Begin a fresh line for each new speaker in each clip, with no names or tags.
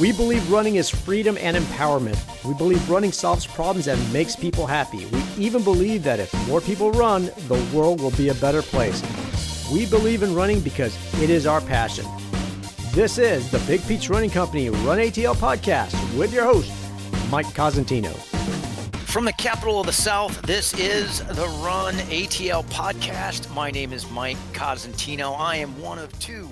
We believe running is freedom and empowerment. We believe running solves problems and makes people happy. We even believe that if more people run, the world will be a better place. We believe in running because it is our passion. This is the Big Peach Running Company Run ATL podcast with your host, Mike Cosentino.
From the capital of the South, this is the Run ATL podcast. My name is Mike Cosentino. I am one of two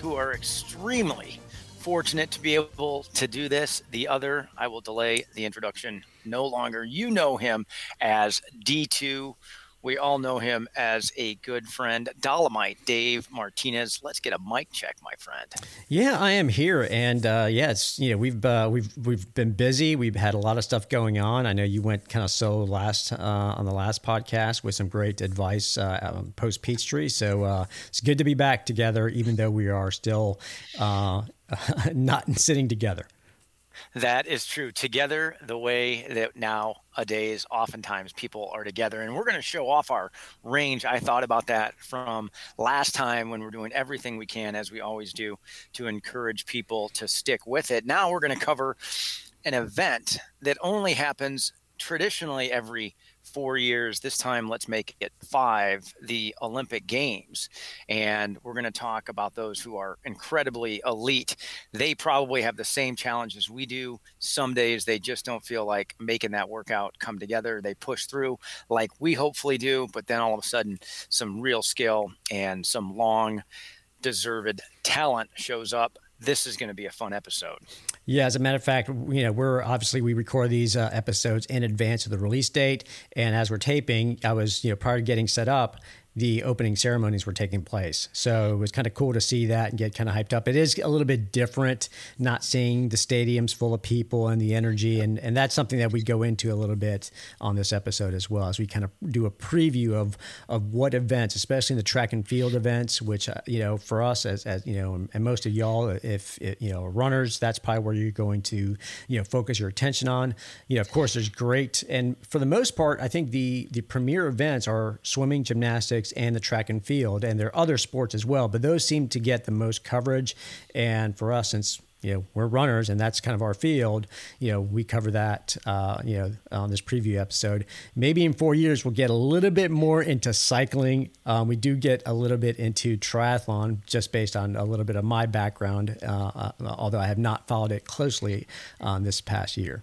who are extremely fortunate to be able to do this. The other, I will delay the introduction no longer. You know him as D2. We all know him as a good friend, Dolomite Dave Martinez. Let's get a mic check, my friend.
Yeah, I am here, and uh, yeah, you know we've uh, we've we've been busy. We've had a lot of stuff going on. I know you went kind of so last uh, on the last podcast with some great advice uh, um, post Peachtree. So uh, it's good to be back together, even though we are still not sitting together.
That is true. Together, the way that nowadays, oftentimes people are together, and we're going to show off our range. I thought about that from last time when we're doing everything we can, as we always do, to encourage people to stick with it. Now we're going to cover an event that only happens traditionally every four years. This time, let's make it five, the Olympic Games. And we're going to talk about those who are incredibly elite. They probably have the same challenges we do. Some days they just don't feel like making that workout come together. They push through like we hopefully do, but then all of a sudden, some real skill and some long deserved talent shows up this is going to be a fun episode.
Yeah, as a matter of fact, you know, we're obviously we record these uh, episodes in advance of the release date, and as we're taping, I was you know prior to getting set up, the opening ceremonies were taking place. So it was kind of cool to see that and get kind of hyped up. It is a little bit different not seeing the stadiums full of people and the energy. And, and that's something that we go into a little bit on this episode as well as we kind of do a preview of, of what events, especially in the track and field events, which, uh, you know, for us as, as, you know, and most of y'all, if, you know, runners, that's probably where you're going to, you know, focus your attention on. You know, of course, there's great. And for the most part, I think the, the premier events are swimming, gymnastics, and the track and field, and there are other sports as well, but those seem to get the most coverage. And for us, since you know we're runners and that's kind of our field you know we cover that uh, you know on this preview episode. Maybe in four years we'll get a little bit more into cycling. Um, we do get a little bit into triathlon just based on a little bit of my background uh, uh, although i have not followed it closely um, this past year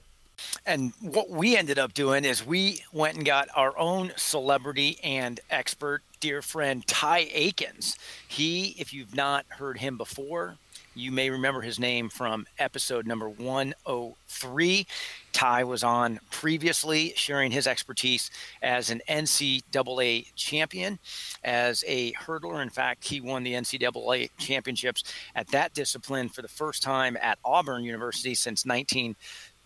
and what we ended up doing is we went and got our own celebrity and expert dear friend Ty Akins. He, if you've not heard him before, you may remember his name from episode number 103. Ty was on previously, sharing his expertise as an NCAA champion, as a hurdler. In fact, he won the NCAA championships at that discipline for the first time at Auburn University since 19-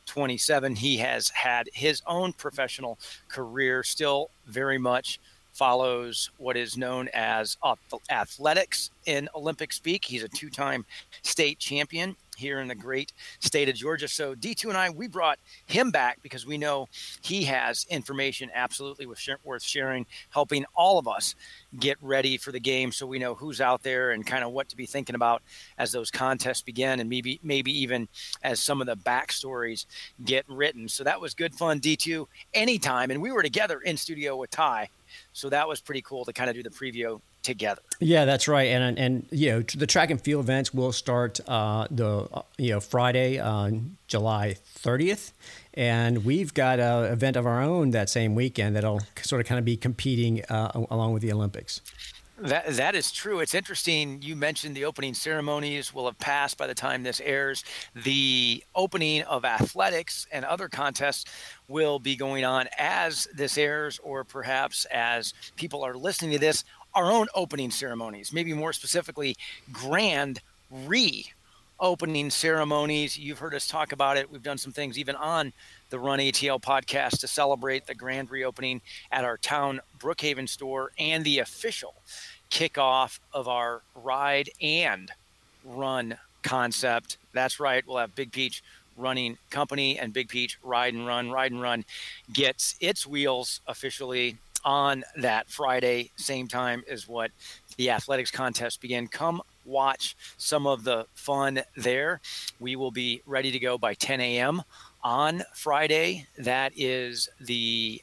27. He has had his own professional career, still very much follows what is known as athletics in Olympic speak. He's a two time state champion here in the great state of Georgia. So D2 and I, we brought him back because we know he has information absolutely worth sharing, helping all of us get ready for the game so we know who's out there and kind of what to be thinking about as those contests begin and maybe maybe even as some of the backstories get written. So that was good fun, D2, anytime. And we were together in studio with Ty. So that was pretty cool to kind of do the preview together.
Yeah, that's right. And and you know the track and field events will start uh, the uh, you know Friday on July 30th, and we've got an event of our own that same weekend that'll sort of kind of be competing uh, along with the Olympics.
That that is true. It's interesting. You mentioned the opening ceremonies will have passed by the time this airs. The opening of athletics and other contests will be going on as this airs, or perhaps as people are listening to this our own opening ceremonies, maybe more specifically, grand re opening ceremonies. You've heard us talk about it. We've done some things even on the Run ATL podcast to celebrate the grand reopening at our town Brookhaven store and the official kickoff of our ride and run concept. That's right. We'll have Big Peach Running Company and Big Peach Ride and Run. Ride and Run gets its wheels officially on that Friday, same time as what
the athletics contest begin. Come watch some of the fun there. We will be ready to go by 10 a.m. on Friday. That is the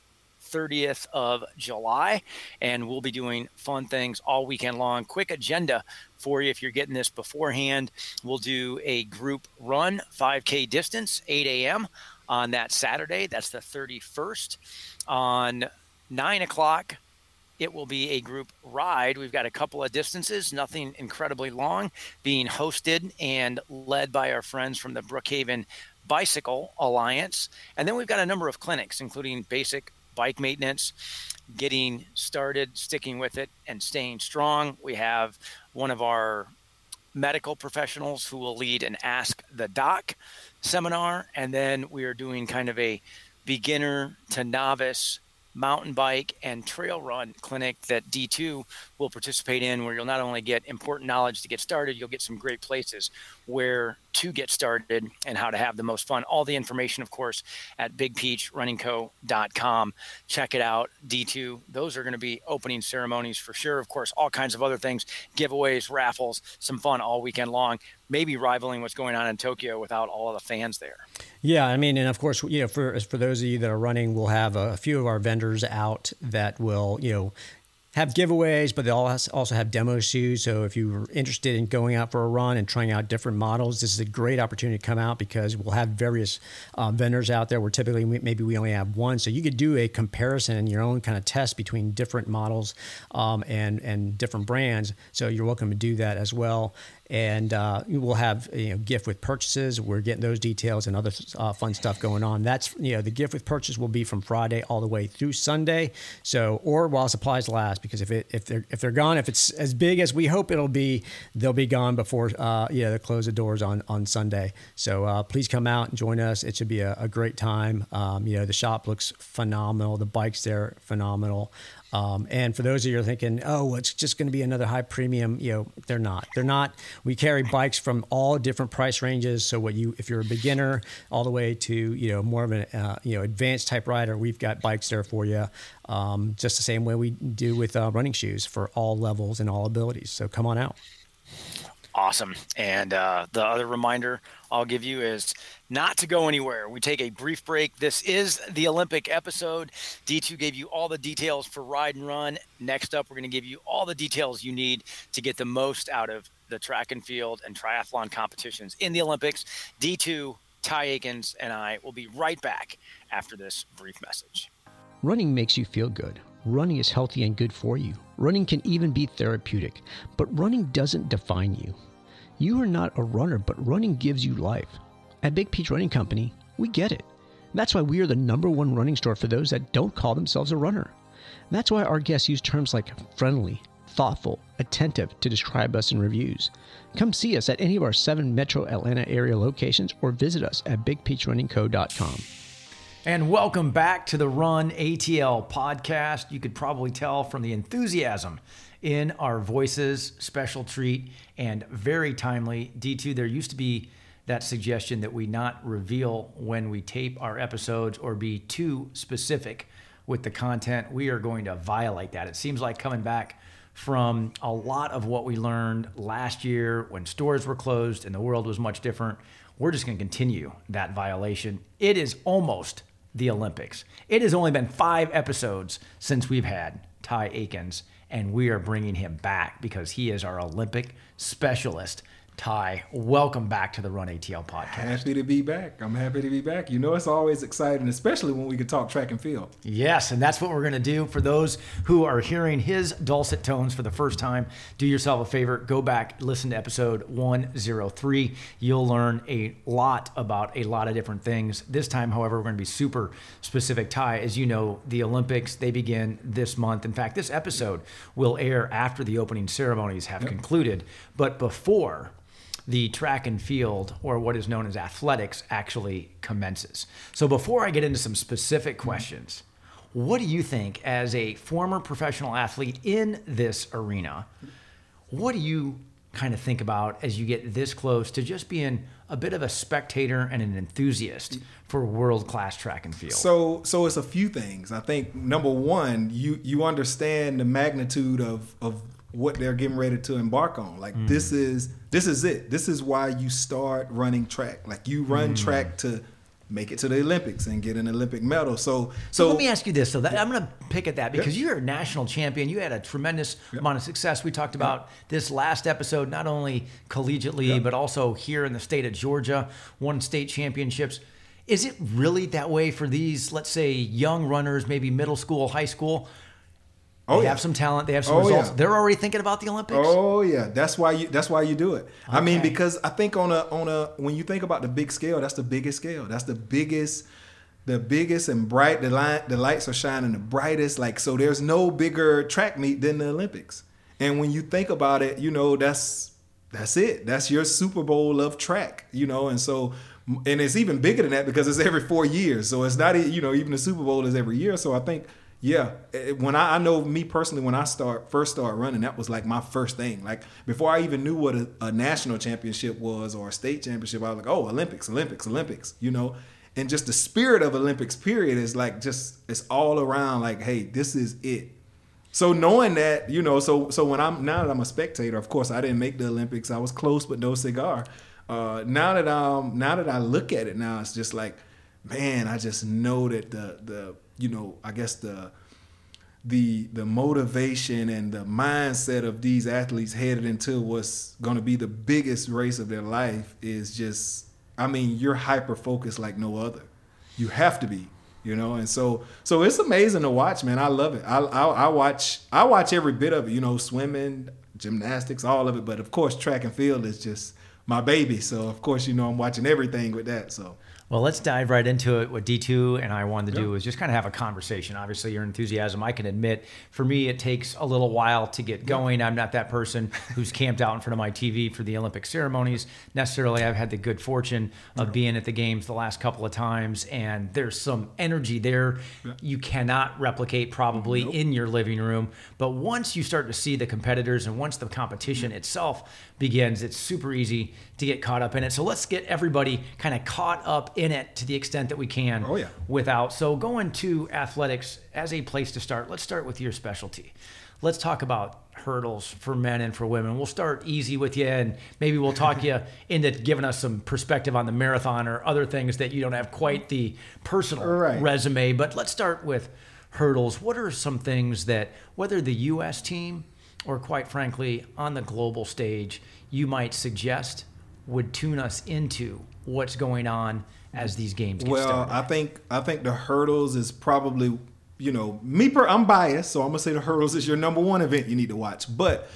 30th of July. And we'll be doing fun things all weekend long. Quick agenda for you if you're getting this beforehand. We'll do a group run, 5K distance, 8 a.m. on that Saturday. That's the 31st. On 9 o'clock, it will be a group ride. We've got a couple of distances, nothing incredibly long, being hosted and led by our friends from the Brookhaven Bicycle Alliance. And then we've got a number of clinics, including basic bike maintenance, getting started, sticking with it, and staying strong. We have one of our medical professionals who will lead an Ask the Doc seminar. And then we are doing kind of a beginner to novice mountain bike and trail run clinic that D2 will participate in, where you'll not only get important knowledge to get started, you'll get some great places where to get started and how to have the most fun. All the information, of course, at bigpeachrunningco.com. Check it out. D2, those are going to be opening ceremonies for sure. Of course, all kinds of other things, giveaways, raffles, some fun all weekend long, maybe rivaling what's going on in Tokyo without all of the fans there.
Yeah, I mean, and of course, you know, for for those of you that are running, we'll have a, a few of our vendors out that will, you know, have giveaways, but they also have demo shoes. So if you're interested in going out for a run and trying out different models, this is a great opportunity to come out because we'll have various uh, vendors out there where typically we, maybe we only have one. So you could do a comparison and your own kind of test between different models um, and and different brands. So you're welcome to do that as well and uh, we'll have you know gift with purchases. We're getting those details and other uh, fun stuff going on. That's you know the gift with purchase will be from Friday all the way through Sunday. So or while supplies last, because if it if they're if they're gone, if it's as big as we hope it'll be, they'll be gone before uh, yeah they close the doors on on Sunday. So uh, please come out and join us. It should be a, a great time. Um, you know the shop looks phenomenal. The bikes there phenomenal. Um, and for those of you are thinking, oh, it's just going to be another high premium, you know, they're not. They're not. We carry bikes from all different price ranges. So what you, if you're a beginner, all the way to you know more of an uh, you know advanced type rider, we've got bikes there for you. Um, just the same way we do with uh, running shoes for all levels and all abilities. So come on out.
Awesome. And uh, the other reminder I'll give you is not to go anywhere. We take a brief break. This is the Olympic episode. D2 gave you all the details for ride and run. Next up, we're going to give you all the details you need to get the most out of the track and field and triathlon competitions in the Olympics. D2, Ty Akins, and I will be right back after this brief message.
Running makes you feel good. Running is healthy and good for you. Running can even be therapeutic, but running doesn't define you. You are not a runner, but running gives you life. At Big Peach Running Company, we get it. That's why we are the number one running store for those that don't call themselves a runner. That's why our guests use terms like friendly, thoughtful, attentive to describe us in reviews. Come see us at any of our seven metro Atlanta area locations or visit us at bigpeachrunningco.com.
And welcome back to the Run ATL podcast. You could probably tell from the enthusiasm in our voices, special treat, and very timely. D2, there used to be that suggestion that we not reveal when we tape our episodes or be too specific with the content. We are going to violate that. It seems like coming back from a lot of what we learned last year when stores were closed and the world was much different. We're just going to continue that violation. It is almost the Olympics. It has only been five episodes since we've had Ty Akins, and we are bringing him back because he is our Olympic specialist. Ty, welcome back to the Run ATL podcast.
Happy to be back. I'm happy to be back. You know, it's always exciting, especially when we can talk track and field.
Yes, and that's what we're going to do. For those who are hearing his dulcet tones for the first time, do yourself a favor, go back, listen to episode 103. You'll learn a lot about a lot of different things. This time, however, we're going to be super specific. Ty, as you know, the Olympics, they begin this month. In fact, this episode will air after the opening ceremonies have yep. concluded, but before the track and field, or what is known as athletics, actually commences. So, before I get into some specific questions, what do you think, as a former professional athlete in this arena, what do you kind of think about as you get this close to just being a bit of a spectator and an enthusiast for world class track and field?
So, so it's a few things. I think number one, you you understand the magnitude of of what they're getting ready to embark on. Like
Mm.
this is this is it. This is why you start running track. Like you run
Mm.
track to make it to the Olympics and get an Olympic medal. So
So
so
let me ask you this. So that, I'm going to pick at that because you're a national champion. You had a tremendous amount of success. We talked about this last episode, not only collegiately, but also here in the state of Georgia, won state championships. Is it really that way for these, let's say, young runners, maybe middle school, high school?
Oh,
they
yeah.
have some talent. They have some
Oh,
results.
yeah.
They're already thinking about the Olympics.
Oh yeah, that's why you that's why you do it. I mean because I think on a on a when you think about the big scale, that's the biggest scale. That's the biggest the biggest and bright the light the lights are shining the brightest like so there's no bigger track meet than the Olympics. And when you think about it, you know, that's that's it. That's your Super Bowl of track, you know, and so and it's even bigger than that because it's every 4 years. So it's not you know, even the Super Bowl is every year. So I think yeah, when I, I know me personally, when I start first start running, that was like my first thing. Like before I even knew what a, a national championship was or a state championship, I was like, oh, Olympics, Olympics, Olympics, you know. And just the spirit of Olympics, period, is like just it's all around. Like, hey, this is it. So knowing that, you know, so so when I'm now that I'm a spectator, of course I didn't make the Olympics. I was close, but no cigar. Uh, now that um now that I look at it now, it's just like, man, I just know that the the you know I guess the the the motivation and the mindset of these athletes headed into what's going to be the biggest race of their life is just I mean you're hyper focused like no other. You have to be, you know, and so so it's amazing to watch, man. I love it. I I, I watch I watch every bit of it. You know, swimming, gymnastics, all of it. But of course, track and field is just my baby. So of course, you know, I'm watching everything with that. So
Well, let's dive right into it. What D2 and I wanted to do is just kind of have a conversation. Obviously, your enthusiasm, I can admit, for me, it takes a little while to get going. I'm not that person who's camped out in front of my TV for the Olympic ceremonies necessarily. I've had the good fortune of being at the games the last couple of times, and there's some energy there you cannot replicate probably in your living room. But once you start to see the competitors and once the competition itself begins, it's super easy to get caught up in it. So let's get everybody kind of caught up in it to the extent that we can
Oh, yeah.
without. So going to athletics as a place to start, let's start with your specialty. Let's talk about hurdles for men and for women. We'll start easy with you and maybe we'll talk you into giving us some perspective on the marathon or other things that you don't have quite the personal
Right.
resume. But let's start with hurdles. What are some things that whether the US team or quite frankly on the global stage you might suggest would tune us into what's going on as these games get
Well,
started?
I think I think the hurdles is probably you know me per I'm biased, so I'm gonna say the hurdles is your number one event you need to watch. But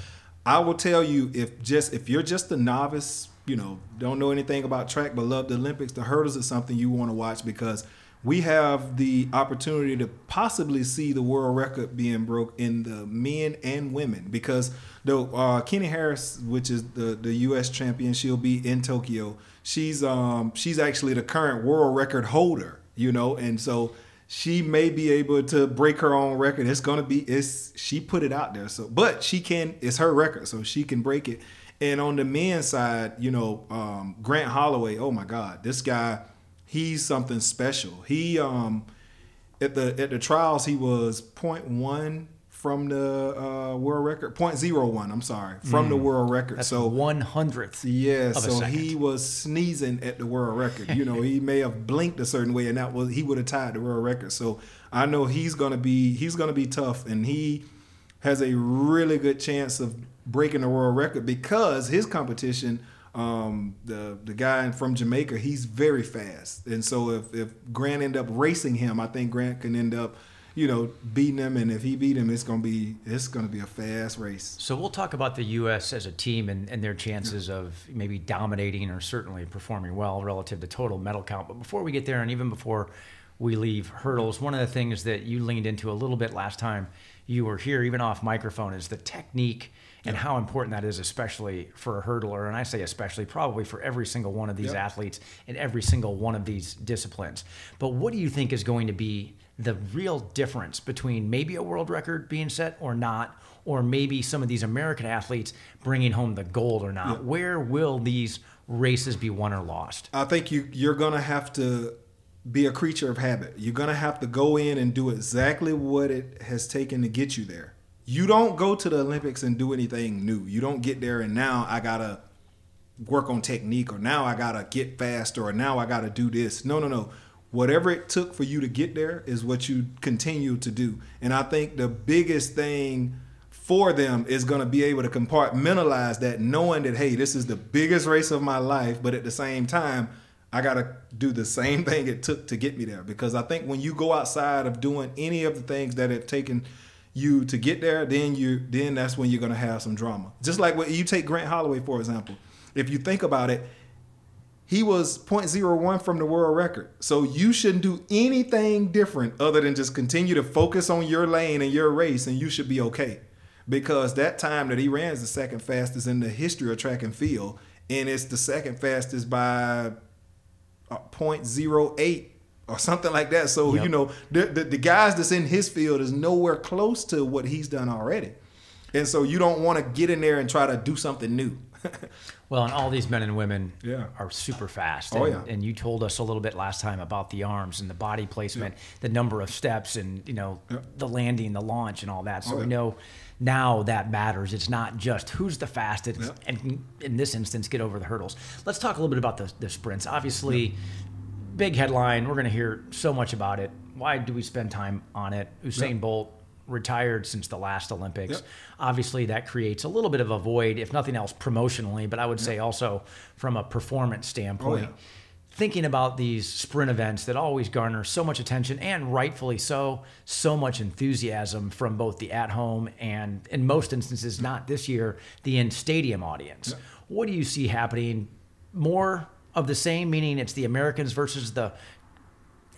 I will tell you if just if you're just a novice, you know, don't know anything about track but love the Olympics, the hurdles is something you want to watch because we have the opportunity to possibly see the world record being broke in the men and women because the uh, Kenny Harris, which is the the U.S. champion, she'll be in Tokyo. She's um she's actually the current world record holder, you know, and so she may be able to break her own record. It's gonna be it's she put it out there, so but she can it's her record, so she can break it. And on the men's side, you know, um, Grant Holloway, oh my God, this guy, he's something special. He um at the at the trials he was 0.1 from the uh, world record, 0.01, I'm sorry, from the world record.
Mm. That's
so
one hundredth.
yeah,
of a
so he was sneezing at the world record. You know, he may have blinked a certain way, and that was he would have tied the world record. So I know he's gonna be he's gonna be tough, and he has a really good chance of breaking the world record because his competition, um, the the guy from Jamaica, he's very fast, and so if if Grant end up racing him, I think Grant can end up. You know, beating him, and if he beat him, it's gonna be it's gonna be a fast race.
So we'll talk about the U.S. as a team and, and their chances of maybe dominating or certainly performing well relative to total medal count. But before we get there, and even before we leave hurdles, one of the things that you leaned into a little bit last time you were here, even off microphone, is the technique and how important that is, especially for a hurdler. And I say especially, probably for every single one of these
Yep.
athletes in every single one of these disciplines. But what do you think is going to be the real difference between maybe a world record being set or not, or maybe some of these American athletes bringing home the gold or not? Where will these races be won or lost?
I think you you're gonna have to be a creature of habit. You're gonna have to go in and do exactly what it has taken to get you there. You don't go to the Olympics and do anything new. You don't get there and now I gotta work on technique or now I gotta get faster or now I gotta do this. No, no, no. Whatever it took for you to get there is what you continue to do. And I think the biggest thing for them is going to be able to compartmentalize that knowing that hey this is the biggest race of my life but at the same time i got to do the same thing it took to get me there because i think when you go outside of doing any of the things that have taken you to get there then you then that's when you're to have some drama just like when you take grant holloway for example if you think about it he was 0.01 from the world record. So you shouldn't do anything different other than just continue to focus on your lane and your race, and you should be okay because that time that he ran is the second fastest in the history of track and field, and it's the second fastest by uh, 0.08 or something like that. So yep. you know the, the, the guys that's in his field is nowhere close to what he's done already, and so you don't want to get in there and try to do something new.
well, and all these men and women
yeah.
are super fast.
Oh,
and,
yeah.
and you told us a little bit last time about the arms and the body placement, yeah. the number of steps, and you know yeah. the landing, the launch, and all that. So oh, we know now that matters. It's not just who's the fastest, and in this instance, get over the hurdles. Let's talk a little bit about the, the sprints. Obviously. Big headline. We're going to hear so much about it. Why do we spend time on it? Usain yep. Bolt retired since the last Olympics. Obviously, that creates a little bit of a void, if nothing else, promotionally, but I would say also from a performance standpoint. Oh, yeah thinking about these sprint events that always garner so much attention and rightfully so, so much enthusiasm from both the at home and, in most instances, not this year, the in stadium audience. What do you see happening? More of the same, meaning it's the Americans versus the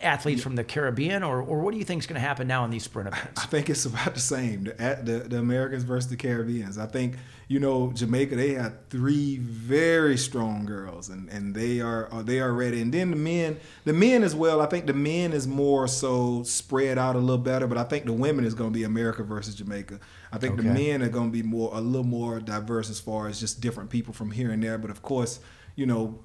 athletes from the Caribbean, or, or what do you think is going to happen now in these sprint events?
I think it's about the same. The, the, the Americans versus the Caribbeans. I think you know Jamaica. They had three very strong girls, and, and they are uh, they are ready. And then the men, the men as well. I think the men is more so spread out a little better, but I think the women is going to be America versus Jamaica. I think okay. the men are going to be more a little more diverse as far as just different people from here and there. But of course you know,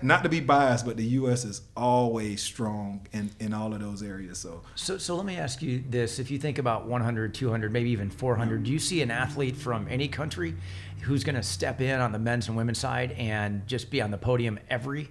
not to be biased, but the U.S. is always strong in, in all of those areas. So,
so, so let me ask you this: If you think about 100, 200, maybe even 400, do you see an athlete from any country who's going to step in on the men's and women's side and just be on the podium every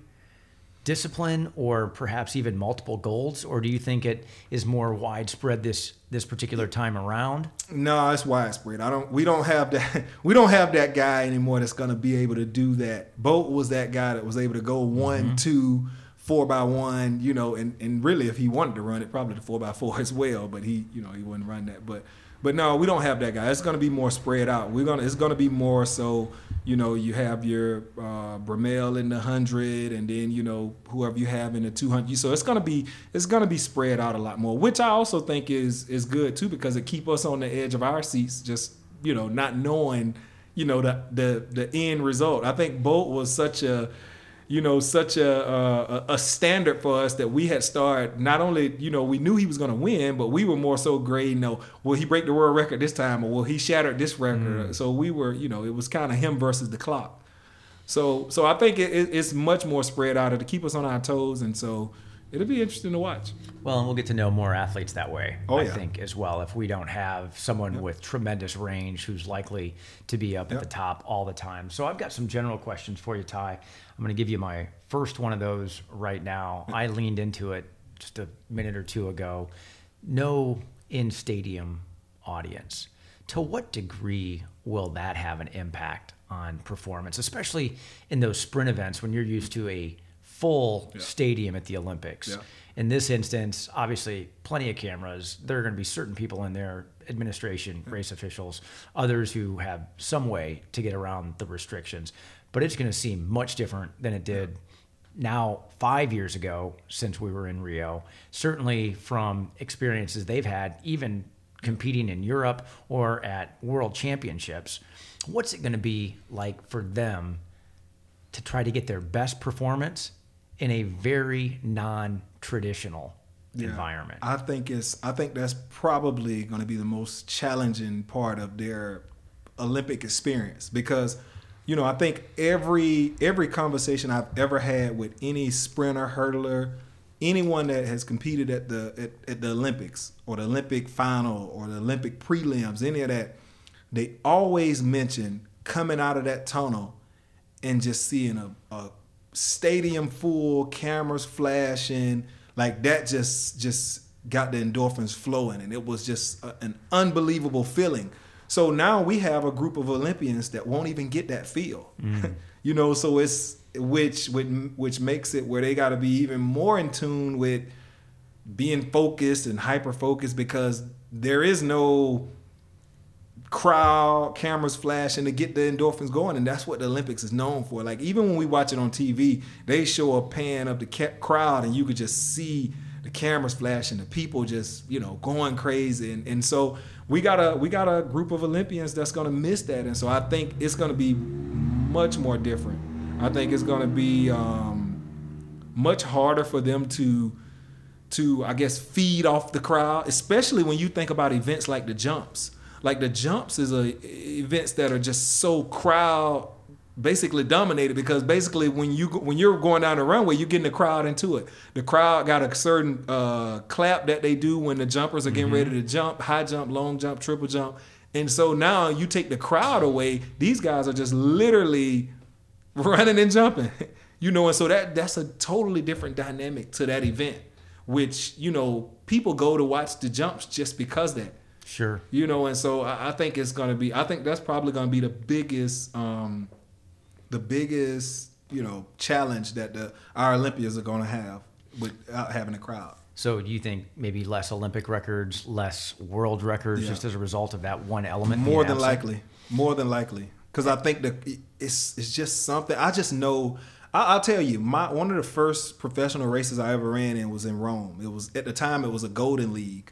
discipline or perhaps even multiple golds or do you think it is more widespread this this particular time around
no it's widespread i don't we don't have that we don't have that guy anymore that's going to be able to do that bolt was that guy that was able to go one mm-hmm. two four by one you know and and really if he wanted to run it probably the four by four as well but he you know he wouldn't run that but but no, we don't have that guy. It's going to be more spread out. We're gonna. It's going to be more so. You know, you have your uh, Bromell in the hundred, and then you know whoever you have in the two hundred. So it's to be it's to be spread out a lot more, which I also think is is good too because it keep us on the edge of our seats, just you know, not knowing you know the the the end result. I think Bolt was such a you know, such a, a, a standard for us that we had started. Not only, you know, we knew he was going to win, but we were more so grading, you know, will he break the world record this time, or will he shatter this record? Mm. So we were, you know, it was kind of him versus the clock. So, so I think it, it's much more spread out to keep us on our toes, and so it'll be interesting to watch.
Well, and we'll get to know more athletes that way,
oh,
I
yeah.
think, as well. If we don't have someone yep. with tremendous range who's likely to be up yep. at the top all the time. So I've got some general questions for you, Ty. I'm going to give you my first one of those right now. I leaned into it just a minute or two ago. No in stadium audience. To what degree will that have an impact on performance, especially in those sprint events when you're used to a full yeah. stadium at the Olympics. Yeah. In this instance, obviously, plenty of cameras. There are going to be certain people in there, administration, yeah. race officials, others who have some way to get around the restrictions. But it's going to seem much different than it did now five years ago since we were in Rio. Certainly from experiences they've had, even competing in Europe or at world championships. What's it going to be like for them to try to get their best performance in a very non-traditional yeah, environment.
I think it's I think that's probably going to be the most challenging part of their Olympic experience because you know, I think every every conversation I've ever had with any sprinter, hurdler, anyone that has competed at the at, at the Olympics or the Olympic final or the Olympic prelims, any of that, they always mention coming out of that tunnel and just seeing a, a stadium full, cameras flashing, like that just just got the endorphins flowing, and it was just a, an unbelievable feeling. So now we have a group of Olympians that won't even get that feel, mm. you know. So it's which which which makes it where they got to be even more in tune with being focused and hyper focused because there is no crowd, cameras flashing to get the endorphins going, and that's what the Olympics is known for. Like even when we watch it on TV, they show a pan of the crowd, and you could just see the cameras flashing, the people just you know going crazy, and and so we got a we got a group of Olympians that's gonna miss that, and so I think it's gonna be much more different. I think it's gonna be um, much harder for them to to I guess feed off the crowd, especially when you think about events like the jumps like the jumps is a events that are just so crowd basically dominated because basically when you when you're going down the runway you're getting the crowd into it. The crowd got a certain uh, clap that they do when the jumpers are getting mm-hmm. ready to jump high jump long jump triple jump. And so now you take the crowd away these guys are just literally running and jumping you know and so that that's a totally different dynamic to that event which you know people go to watch the jumps just because that
Sure.
You know, and so I, I think it's going to be. I think that's probably going to be the biggest, um, the biggest, you know, challenge that the our Olympians are going to have without having a crowd.
So, do you think maybe less Olympic records, less world records, yeah. just as a result of that one element?
More than likely. More than likely, because I think that it's it's just something. I just know. I'll tell you, my one of the first professional races I ever ran in was in Rome. It was at the time it was a Golden League,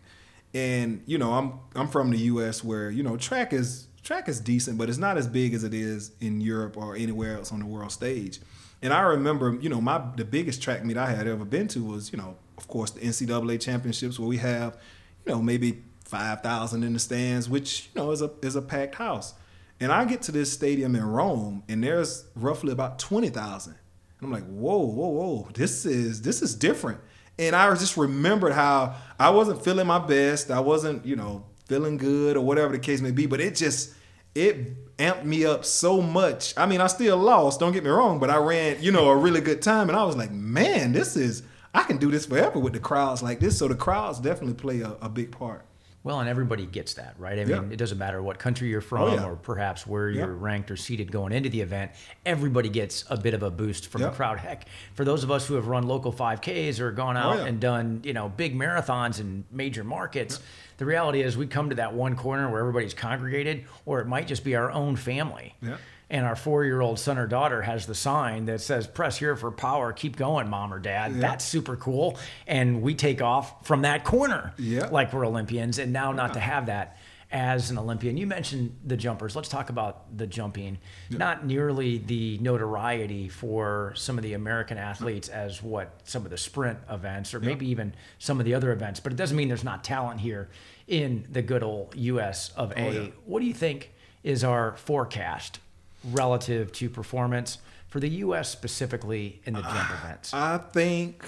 and you know I'm I'm from the U.S. where you know track is track is decent, but it's not as big as it is in Europe or anywhere else on the world stage. And I remember, you know, my the biggest track meet I had ever been to was, you know, of course, the NCAA championships where we have, you know, maybe five thousand in the stands, which you know is a is a packed house. And I get to this stadium in Rome, and there's roughly about twenty thousand. And I'm like, whoa, whoa, whoa, this is this is different. And I just remembered how I wasn't feeling my best. I wasn't, you know, feeling good or whatever the case may be. But it just it amped me up so much. I mean, I still lost, don't get me wrong, but I ran, you know, a really good time. And I was like, man, this is I can do this forever with the crowds like this. So the crowds definitely play a, a big part.
Well, and everybody gets that, right? I mean, yeah. it doesn't matter what country you're oh, from oh, yeah. or perhaps where yeah. you're ranked or seated going into the event. Everybody gets a bit of a boost from the crowd. Heck, for those of us who have run local 5Ks or gone oh, out oh, and done, you know, big marathons in major markets, the reality is we come to that one corner where everybody's congregated, or it might just be our own family.
Yeah
and our four year old son or daughter has the sign that says press here for power. Keep going mom or dad. Yeah. that's super cool. And we take off from that corner
yeah.
like we're olympians. And now not to have that as an olympian. You mentioned the jumpers. Let's talk about the jumping. Yeah. not nearly the notoriety for some of the american athletes as what some of the sprint events or maybe even some of the other events but it doesn't mean there's not talent here in the good old us of oh, a. oh, what do you think is our forecast relative to performance for the U.S. specifically in the jump ah, events?
I think.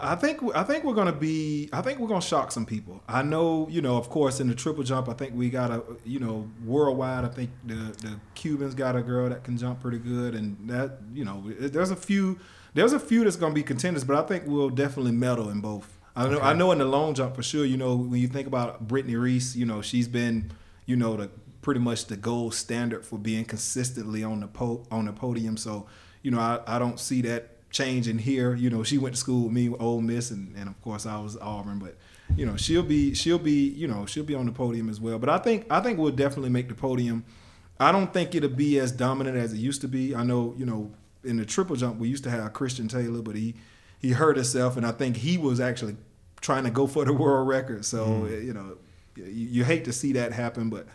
I think I think we're gonna be I think we're gonna shock some people. I know you know of course in the triple jump I think we got a you know worldwide I think the the Cubans got a girl that can jump pretty good and that you know there's a few there's a few that's gonna be contenders but I think we'll definitely medal in both. I know okay. I know in the long jump for sure you know when you think about Brittney Reese you know she's been you know the pretty much the gold standard for being consistently on the po- on the podium. So, you know, I, I don't see that changing here. You know, she went to school with me, Ole Miss, and, and of course I was Auburn, but you know, she'll be she'll be you know she'll be on the podium as well. But I think I think we'll definitely make the podium. I don't think it'll be as dominant as it used to be. I know you know in the triple jump we used to have Christian Taylor, but he he hurt himself, and I think he was actually trying to go for the world record. So mm. you know, you, you hate to see that happen, but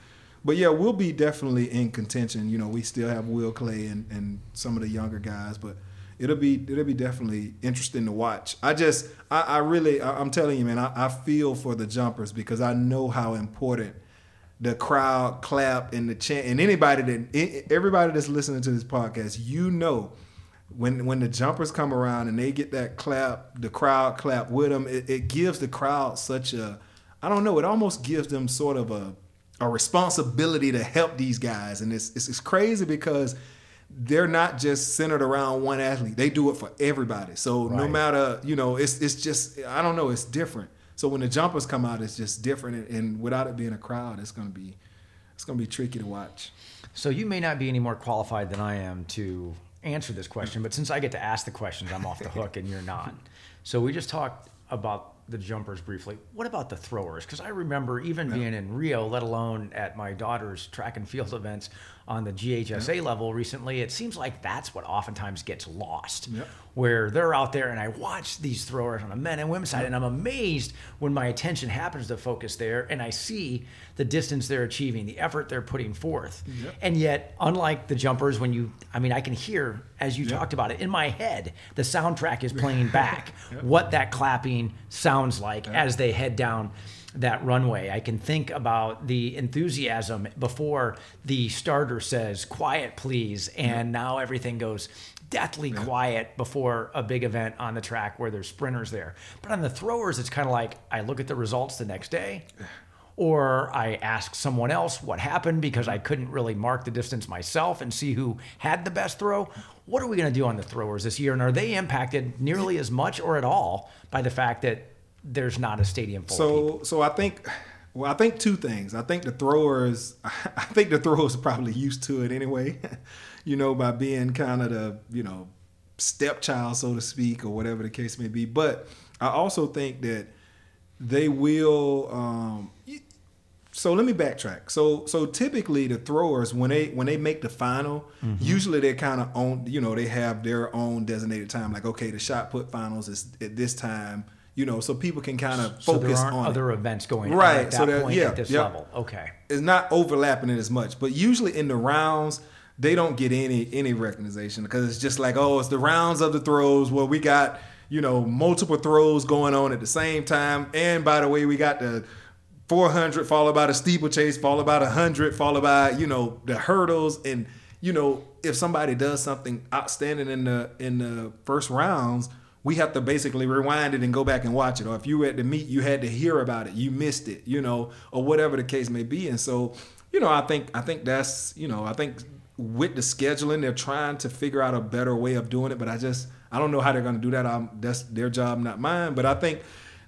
but yeah, we'll be definitely in contention. You know, we still have Will Claye and, and some of the younger guys, but it'll be it'll be definitely interesting to watch. I just I, I really I, am telling you, man, I, I feel for the jumpers because I know how important the crowd clap and the chant and anybody that everybody that's listening to this podcast, you know when when the jumpers come around and they get that clap, the crowd clap with them, it, it gives the crowd such a, I don't know, it almost gives them sort of a a responsibility to help these guys, and it's it's, it's crazy because they're not just centered around one athlete. They do it for everybody. So no matter, you know, it's it's just I don't know, it's different. So when the jumpers come out, it's just different, and, and without it being a crowd, it's gonna be it's gonna be tricky to watch.
So you may not be any more qualified than I am to answer this question, but since I get to ask the questions, I'm off the hook and you're not. So we just talked about the jumpers briefly. What about the throwers? Because I remember even being in Rio, let alone at my daughter's track and field events on the GHSA level recently, it seems like that's what oftentimes gets lost. Where they're out there and I watch these throwers on the men and women's side, and I'm amazed when my attention happens to focus there and I see the distance they're achieving, the effort they're putting forth. And yet, unlike the jumpers, when you, I mean, I can hear, as you talked about it, in my head, the soundtrack is playing back what that clapping sounds like as they head down that runway. I can think about the enthusiasm before the starter says, quiet, please. And now everything goes deathly quiet before a big event on the track where there's sprinters there. But on the throwers, it's kind of like I look at the results the next day or I ask someone else what happened because I couldn't really mark the distance myself and see who had the best throw. What are we going to do on the throwers this year? And are they impacted nearly as much or at all by the fact that there's not a stadium full of people?
So so I think well I think two things. I think the throwers I think the throwers are probably used to it anyway. you know, by being kind of the, you know, stepchild so to speak or whatever the case may be. But I also think that they will um so let me backtrack. So so typically the throwers when they when they make the final, usually they're kind of on you know they have their own designated time. Like okay, the shot put finals is at this time. You know, so people can kind of
So
focus on it.
other events going on
Right,
at that
so that-
point
yeah,
at this
yep.
level. Okay.
It's not overlapping it as much. But usually in the rounds, they don't get any any recognition because it's just like, oh, it's the rounds of the throws where we got you know multiple throws going on at the same time. And by the way, we got the 400 followed by the steeplechase, followed by the 100, followed by you know the hurdles and you know if somebody does something outstanding in the in the first rounds we have to basically rewind it and go back and watch it. Or if you were at the meet you had to hear about it you missed it you know or whatever the case may be. And so you know i think i think that's you know i think with the scheduling they're trying to figure out a better way of doing it but i just i don't know how they're going to do that. I'm, that's their job not mine. But i think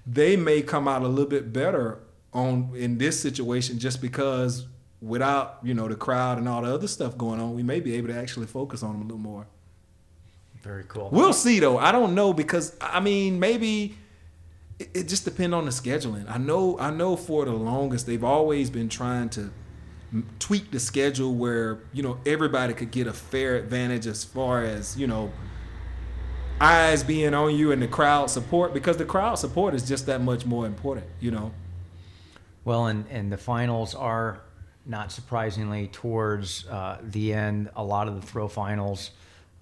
they may come out a little bit better on in this situation just because without you know the crowd and all the other stuff going on we may be able to actually focus on them a little more
Very cool.
We'll see though. I don't know because I mean maybe it, it just depends on the scheduling. I know I know for the longest they've always been trying to tweak the schedule where you know everybody could get a fair advantage as far as you know eyes being on you and the crowd support because the crowd support is just that much more important. You know.
Well, and, and the finals are not surprisingly towards uh, the end. A lot of the throw finals,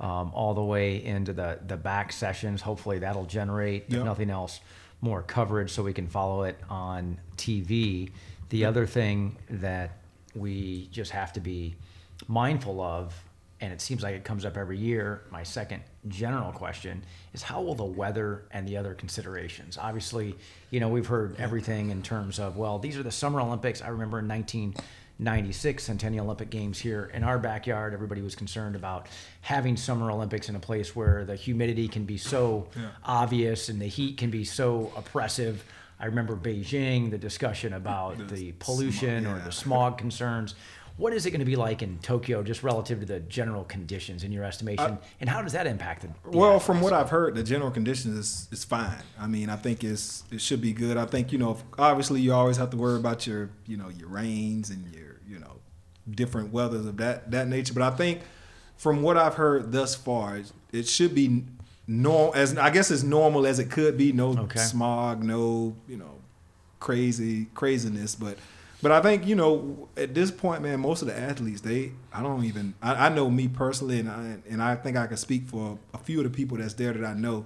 um, all the way into the the back sessions. Hopefully, that'll generate, if nothing else, more coverage so we can follow it on TV. The other thing that we just have to be mindful of, and it seems like it comes up every year. My second general question is how will the weather and the other considerations? Obviously, you know, we've heard everything in terms of, well, these are the Summer Olympics. I remember in 1996 Centennial Olympic Games here in our backyard, everybody was concerned about having Summer Olympics in a place where the humidity can be so obvious and the heat can be so oppressive. I remember Beijing, the discussion about the pollution or
yeah.
the smog concerns. What is it going to be like in Tokyo, just relative to the general conditions in your estimation, uh, and how does that impact the? the
Well, from what I've heard, the general conditions is, is fine. I mean, I think it's it should be good. I think you know, obviously, you always have to worry about your you know your rains and your different weathers of that that nature. But I think from what I've heard thus far, it, should be normal as I guess as normal as it could be. No
Okay.
smog, no you know crazy craziness, but. But I think you know at this point, man, most of the athletes they I don't even I, I know me personally, and I and I think I can speak for a few of the people that's there that I know.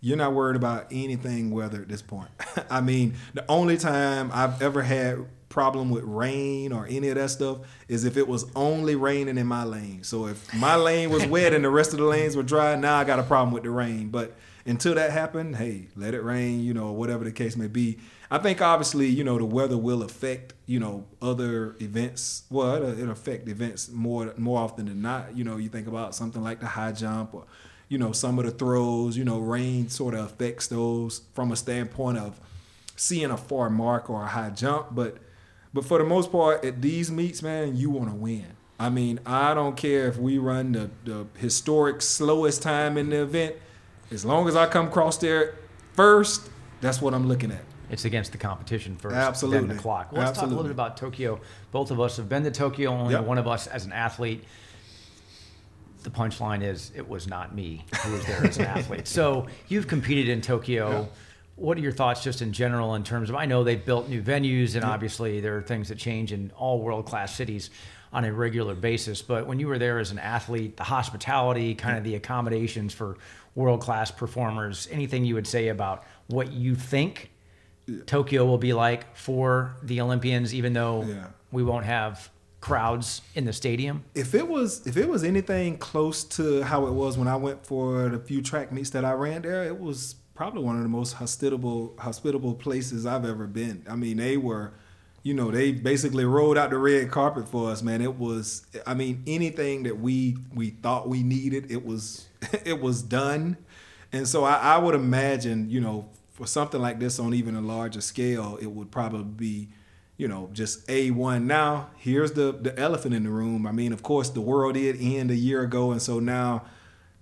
You're not worried about anything weather at this point. I mean, the only time I've ever had problem with rain or any of that stuff is if it was only raining in my lane. So if my lane was wet and the rest of the lanes were dry, now I got a problem with the rain. But until that happened, hey, let it rain, you know, whatever the case may be. I think obviously, you know, the weather will affect, you know, other events. Well, it'll, it'll affect events more more often than not. You know, you think about something like the high jump or, you know, some of the throws. You know, rain sort of affects those from a standpoint of seeing a far mark or a high jump. But but for the most part, at these meets, man, you want to win. I mean, I don't care if we run the, the historic slowest time in the event. As long as I come across there first, that's what I'm looking at.
It's against the competition first,
Absolutely.
then the clock. Well, let's talk a little bit about Tokyo. Both of us have been to Tokyo. Only
Yep.
one of us as an athlete. The punchline is it was not me who was there as an athlete. So you've competed in Tokyo.
Yeah.
What are your thoughts just in general in terms of I know they've built new venues and obviously there are things that change in all world class cities on a regular basis. But when you were there as an athlete, the hospitality, kind of the accommodations for world class performers, anything you would say about what you think Tokyo will be like for the Olympians, even though
Yeah.
we won't have crowds in the stadium.
if it was if it was anything close to how it was when I went for the few track meets that I ran there, it was probably one of the most hospitable hospitable places I've ever been. I mean, they were, you know, they basically rolled out the red carpet for us, man. It was, I mean, anything that we we thought we needed, it was it was done. And so I, I would imagine, you know, for something like this on even a larger scale, it would probably be you know, just a one. Now, here's the the elephant in the room. I mean, of course, the world did end a year ago, and so now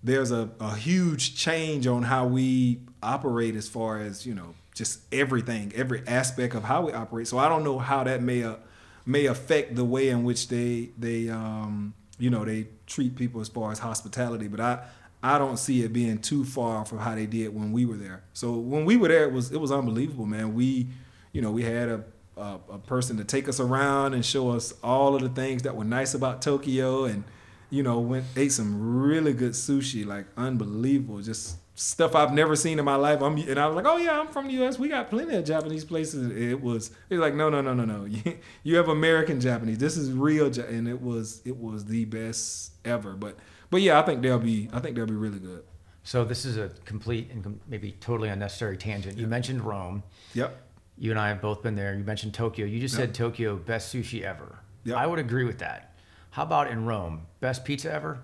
there's a, a huge change on how we operate as far as you know, just everything, every aspect of how we operate. So I don't know how that may uh, may affect the way in which they they um, you know they treat people as far as hospitality, but I. I don't see it being too far from how they did when we were there. So when we were there, it was it was unbelievable, man. We, you know, we had a a, a person to take us around and show us all of the things that were nice about Tokyo, and you know, went ate some really good sushi, like unbelievable, just stuff I've never seen in my life. I'm and I was like, oh yeah, I'm from the U.S. We got plenty of Japanese places. It was it's like no no no no no. You, you have American Japanese. This is real, and it was it was the best ever. But but yeah, I think they'll be I think they'll be really good.
So this is a complete and maybe totally unnecessary tangent. You mentioned Rome.
Yep.
You and I have both been there. You mentioned Tokyo. You just
Yep.
said Tokyo, best sushi ever.
Yep.
I would agree with that. How about in Rome, best pizza ever?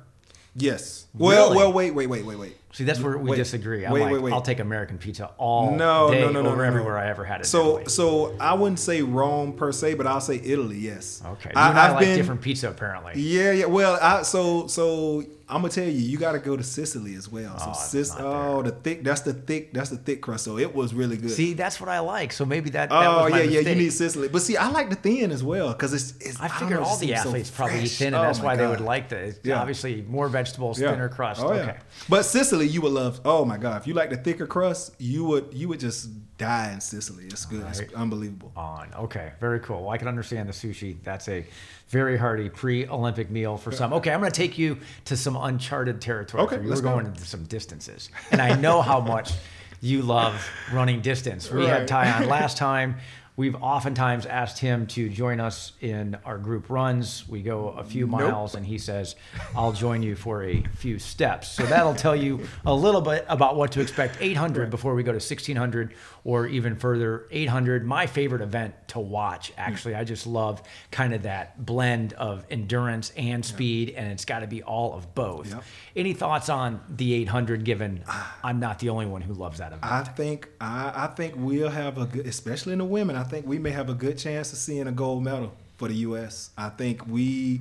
Yes. Well
Really?
well wait wait wait wait wait.
See, that's where we
Wait,
disagree. I'm
wait,
like,
wait.
I'll take American pizza all
no,
day
no, no, no,
over
no,
everywhere I ever had it.
So, so I wouldn't say Rome per se, but I'll say Italy. Yes.
okay, I
I've
like
been-
different pizza apparently.
Yeah, yeah. Well, I, so so I'm gonna tell you, you got to go to Sicily as well. So
Oh,
oh, the thick. That's the thick. That's the thick crust. So it was really good.
See, that's what I like. So maybe that. that
oh
was my
yeah, yeah. You need Sicily, but see, I like the thin as well because it's, it's.
I figured
it
all the
seems so
athletes probably eat thin, and
Oh,
that's why they would like the it's
Yeah.
obviously more vegetables,
Yeah.
thinner crust.
Oh, yeah.
okay.
But Sicily, you would love. Oh my God, if you like the thicker crust, you would you would just die in Sicily. It's good.
Right.
It's unbelievable.
On. Okay, very cool. Well, I can understand the sushi. That's a very hearty pre-Olympic meal for some. Okay, I'm going to take you to some uncharted territory.
Okay,
you.
go.
going into some distances, and I know how much you love running distance. We had
Right.
Ty on last time. We've oftentimes asked him to join us in our group runs. We go a few
Nope.
miles, and he says, "I'll join you for a few steps." So that'll tell you a little bit about what to expect. 800 before we go to 1600, or even further, 800. My favorite event to watch. Hmm. Actually, I just love kind of that blend of endurance and speed, and it's got to be all of both.
Yep.
Any thoughts on the 800? Given ah. I'm not the only one who loves that event.
I think I, I think we'll have a good, especially in the women. I think we may have a good chance of seeing a gold medal for the U.S. I think we.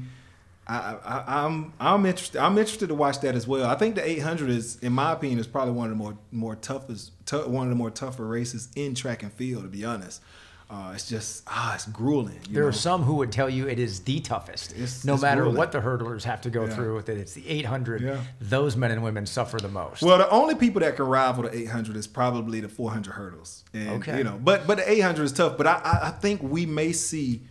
I, I, I'm I'm interested. I'm interested to watch that as well. I think the 800 is, in my opinion, is probably one of the more more toughest, tou- one of the more tougher races in track and field. To be honest, uh, it's just ah, it's grueling.
There
know?
are some who would tell you it is the toughest.
It's-
no
it's
matter
grueling.
what the hurdlers have to go
Yeah.
through with it, it's the 800.
Yeah.
Those men and women suffer the most.
Well, the only people that can rival the 800 is probably the 400 hurdles. And,
Okay.
You know, but but the 800 is tough. But I I, I think we may see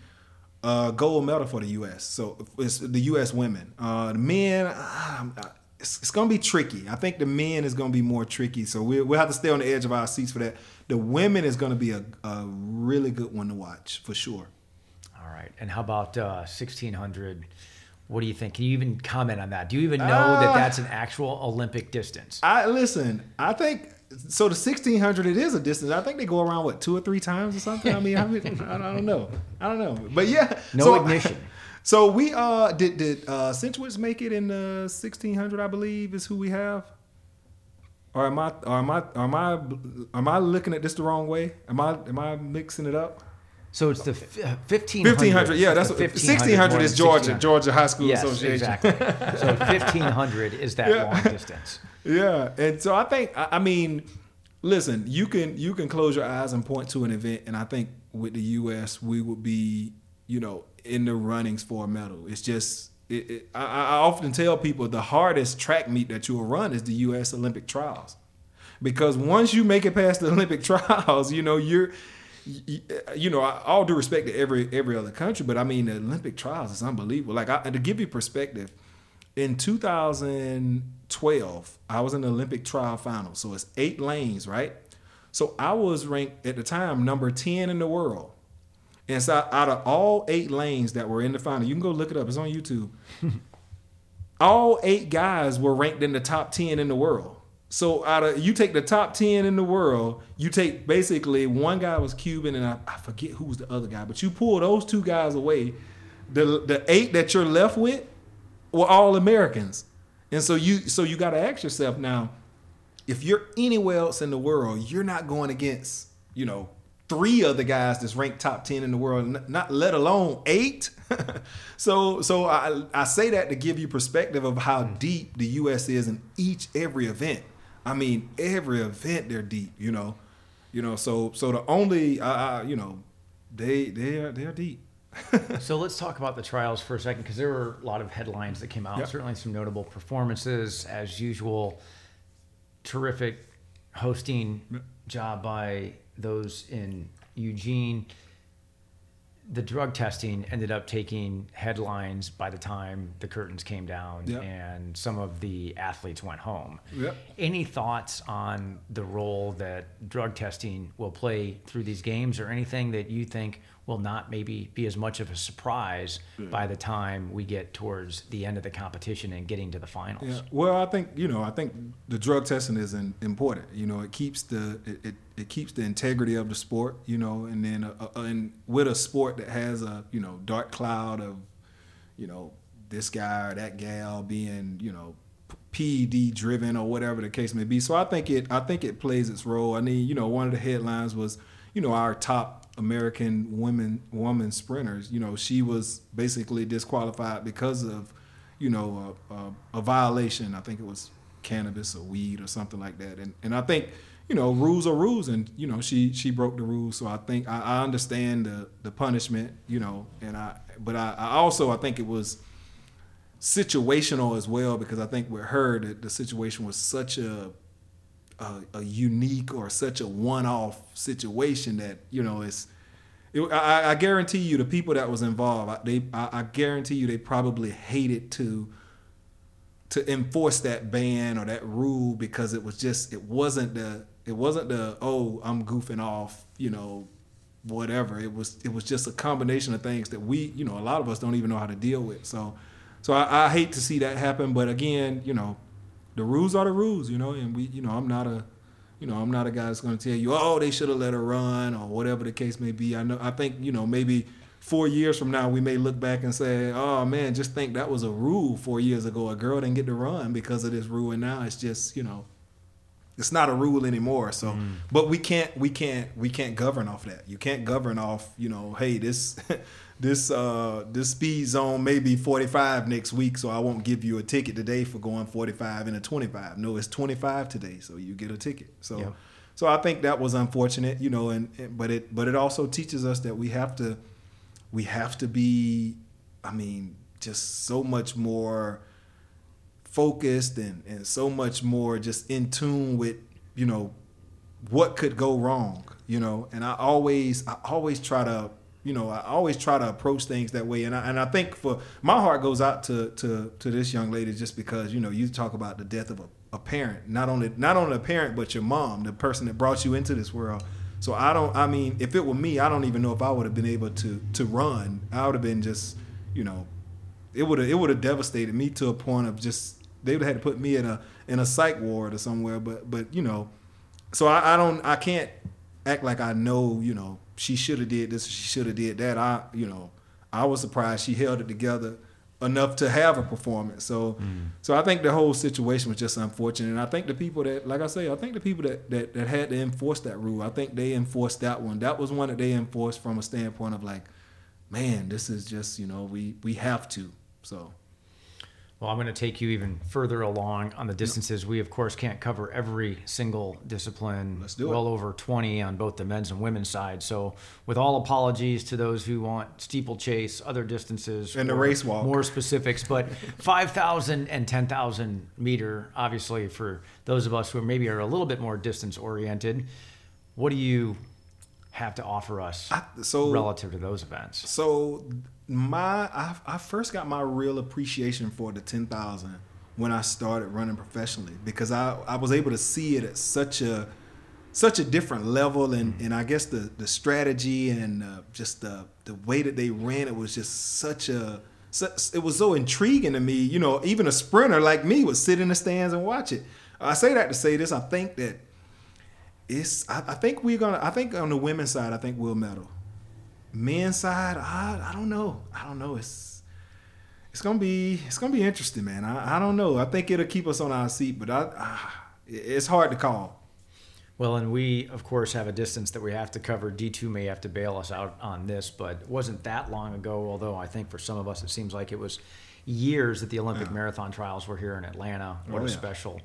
a gold medal for the U.S. So it's the U.S. women. Uh, the men, um, it's, it's going to be tricky. I think the men is going to be more tricky, so we we'll have to stay on the edge of our seats for that. The women is going to be a, a really good one to watch for sure.
All right. And how about uh, 1600? What do you think? Can you even comment on that? Do you even know that
Uh,
that's an actual Olympic distance?
I listen. I think so. The sixteen hundred it is a distance. I think they go around what two or three times or something. I mean, I, mean, I don't know. I don't know. But yeah,
No
so,
ignition.
So we uh did did uh make it in the sixteen hundred? I believe is who we have. Or am I or am I am I am I looking at this the wrong way? Am I am I mixing it up?
So it's the f- uh, 1500.
Fifteen hundred, yeah, that's sixteen hundred is Georgia, Georgia High School
Yes,
Association.
exactly. So 1500 is that
Yeah.
long distance.
Yeah, and so I think I I mean, listen, you can you can close your eyes and point to an event, and I think with the U.S. we would be you know in the runnings for a medal. It's just it, it, I, I often tell people the hardest track meet that you'll run is the U.S. Olympic trials, because once you make it past the Olympic trials, you know you're. You, you know, all due respect to every every other country, but I mean the Olympic trials is unbelievable. Like I, to give you perspective, in 2012, I was in the Olympic trial final. So it's eight lanes, right? So I was ranked at the time number 10 in the world. And so out of all eight lanes that were in the final, you can go look it up, it's on YouTube. all eight guys were ranked in the top 10 in the world. So out of you take the top 10 in the world, you take basically one guy was Cuban and I, I forget who was the other guy, but you pull those two guys away, the the eight that you're left with were all Americans. And so you so you got to ask yourself now, if you're anywhere else in the world, you're not going against, you know, three other guys that's ranked top 10 in the world, not let alone eight. so so I I say that to give you perspective of how deep the US is in each every event. I mean, every event they're deep, you know. You know, so so the only I you know, they they are they're deep.
So let's talk about the trials for a second because there were a lot of headlines that came out.
Yep.
Certainly some notable performances as usual. Terrific hosting job by those in Eugene. The drug testing ended up taking headlines by the time the curtains came down
Yep.
and some of the athletes went home.
Yep.
Any thoughts on the role that drug testing will play through these games or anything that you think will not maybe be as much of a surprise by the time we get towards the end of the competition and getting to the finals?
Yeah. Well, I think you know, I think the drug testing is important. You know, it keeps the it, it, it keeps the integrity of the sport. You know, and then uh, uh, and with a sport that has a you know dark cloud of you know this guy or that gal being you know PED driven or whatever the case may be. So I think it I think it plays its role. I mean, you know, one of the headlines was you know our top American women woman sprinters. You know, she was basically disqualified because of you know a, a, a violation. I think it was cannabis or weed or something like that. And and I think you know rules are rules, and you know she she broke the rules. So I think I, I understand the the punishment. You know, and I but I, I also I think it was situational as well because I think with her the, the situation was such a, a a unique or such a one-off situation that you know it's it, I, I guarantee you the people that was involved they I, I guarantee you they probably hated to to enforce that ban or that rule because it was just it wasn't the it wasn't the oh I'm goofing off you know whatever. It was it was just a combination of things that we you know a lot of us don't even know how to deal with. So so I, I hate to see that happen. But again you know the rules are the rules you know and we you know I'm not a you know I'm not a guy that's going to tell you oh they should have let her run or whatever the case may be. I know I think you know maybe four years from now we may look back and say oh man just think that was a rule four years ago. A girl didn't get to run because of this rule and now it's just you know it's not a rule anymore. So mm. but we can't we can't we can't govern off that. You can't govern off you know hey this this uh this speed zone may be 45 next week so i won't give you a ticket today for going 45 and a 25 no it's 25 today so you get a ticket. So
Yep.
so i think that was unfortunate you know and, and but it but it also teaches us that we have to we have to be i mean just so much more focused and, and so much more just in tune with you know what could go wrong you know? And i always i always try to you know, I always try to approach things that way. And I, and I think for my heart goes out to to to this young lady just because you know you talk about the death of a, a parent, not only not only a parent but your mom, the person that brought you into this world. So I don't. I mean, if it were me, I don't even know if I would have been able to to run. I would have been just, you know, it would have it would have devastated me to a point of just they would have had to put me in a in a psych ward or somewhere. But but you know, so I, I don't I can't act like I know you know she should have did this she should have did that. I you know I was surprised she held it together enough to have a performance. So mm. so I think the whole situation was just unfortunate. And I think the people that like I say, I think the people that, that that had to enforce that rule, I think they enforced that one. That was one that they enforced from a standpoint of like, man, this is just, you know, we we have to. So
well, I'm going to take you even further along on the distances. We, of course, can't cover every single discipline.
Let's do
well
it.
over 20 on both the men's and women's side. So, with all apologies to those who want steeplechase, other distances,
and the race walk,
more specifics, but 5,000 and 10,000 meter, obviously, for those of us who maybe are a little bit more distance oriented, what do you have to offer us I, so, relative to those events?
So, my I, I first got my real appreciation for the 10,000 when I started running professionally because I, I was able to see it at such a such a different level and, and I guess the, the strategy and uh, just the the way that they ran it was just such a it was so intriguing to me you know even a sprinter like me would sit in the stands and watch it. I say that to say this I think that it's I, I think we're gonna I think on the women's side I think we'll medal men's side, I, I don't know. I don't know. It's it's gonna be it's gonna be interesting, man. I, I don't know. I think it'll keep us on our seat, but I, I it's hard to call.
Well, and we of course have a distance that we have to cover. D two may have to bail us out on this, but it wasn't that long ago. Although I think for some of us it seems like it was years that the Olympic yeah. marathon trials were here in Atlanta. What oh, a yeah. special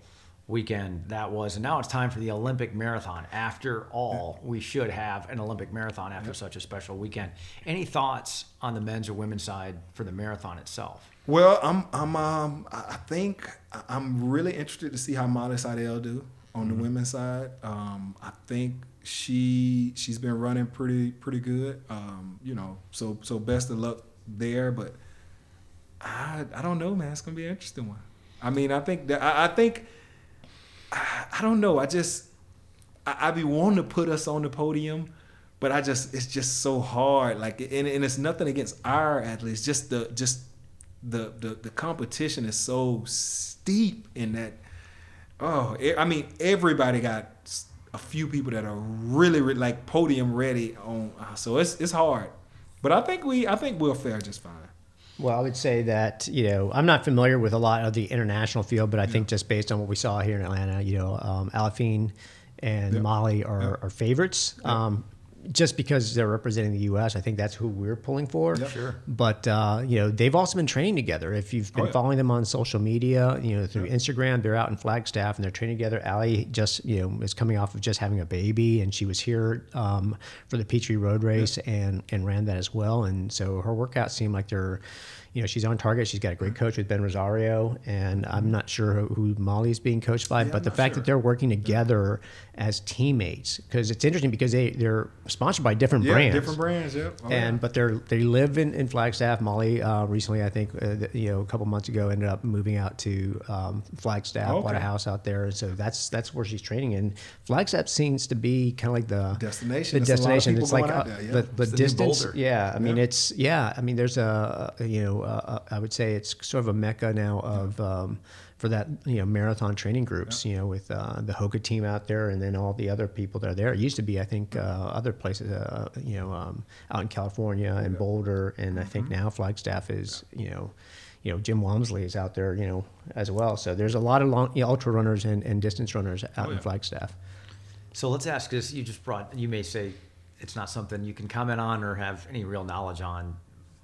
weekend that was. And now it's time for the Olympic marathon. After all, we should have an Olympic marathon after yep. such a special weekend. Any thoughts on the men's or women's side for the marathon itself?
Well, I'm I'm um I think I'm really interested to see how Molly Seidel do on the mm-hmm. women's side. Um, I think she she's been running pretty pretty good. Um, you know, so so best of luck there. But I I don't know, man. It's gonna be an interesting one. I mean, I think that I, I think I, don't know. I just I, I be wanting to put us on the podium, but I just it's just so hard. Like and, and it's nothing against our athletes. Just the just the the the competition is so steep in that. Oh, I mean everybody got a few people that are really, really like podium ready on. Uh, so it's it's hard, but I think we I think we'll fare just fine.
Well, I would say that you know I'm not familiar with a lot of the international field, but I yeah. think just based on what we saw here in Atlanta, you know, um, and Molly are, are favorites. Um, just because they're representing the U.S., I think that's who we're pulling for.
Yep. Sure.
But uh, you know, they've also been training together. If you've been oh, yeah. following them on social media, you know, through Instagram, they're out in Flagstaff and they're training together. Allie just you know is coming off of just having a baby, and she was here um, for the Peachtree Road Race and and ran that as well. And so her workouts seem like they're you know, she's on target. She's got a great coach with Ben Rosario, and I'm not sure who, Molly's being coached by, yeah, but the fact sure. that they're working together as teammates, because it's interesting because they they're sponsored by different
yeah,
brands,
different brands, yeah.
Oh, and yeah. but they're they live in, in Flagstaff. Molly uh, recently, I think, uh, you know, a couple months ago, ended up moving out to um, Flagstaff, okay. bought a house out there, and so that's that's where she's training. And Flagstaff seems to be kind of like the
destination.
The destination. It's like uh, there, the, the distance. Yeah, I mean, it's yeah. I mean, there's a you know uh, I would say it's sort of a mecca now of um, for that you know marathon training groups. You know, with uh, the Hoka team out there, and then all the other people that are there. It used to be, I think, uh, other places. Uh, you know, um, out in California and Boulder, and I think mm-hmm. now Flagstaff is you know you know Jim Walmsley is out there, you know, as well. So there's a lot of long, you know, ultra runners and, and distance runners out oh, yeah. in Flagstaff.
So let's ask this: you just brought. You may say it's not something you can comment on or have any real knowledge on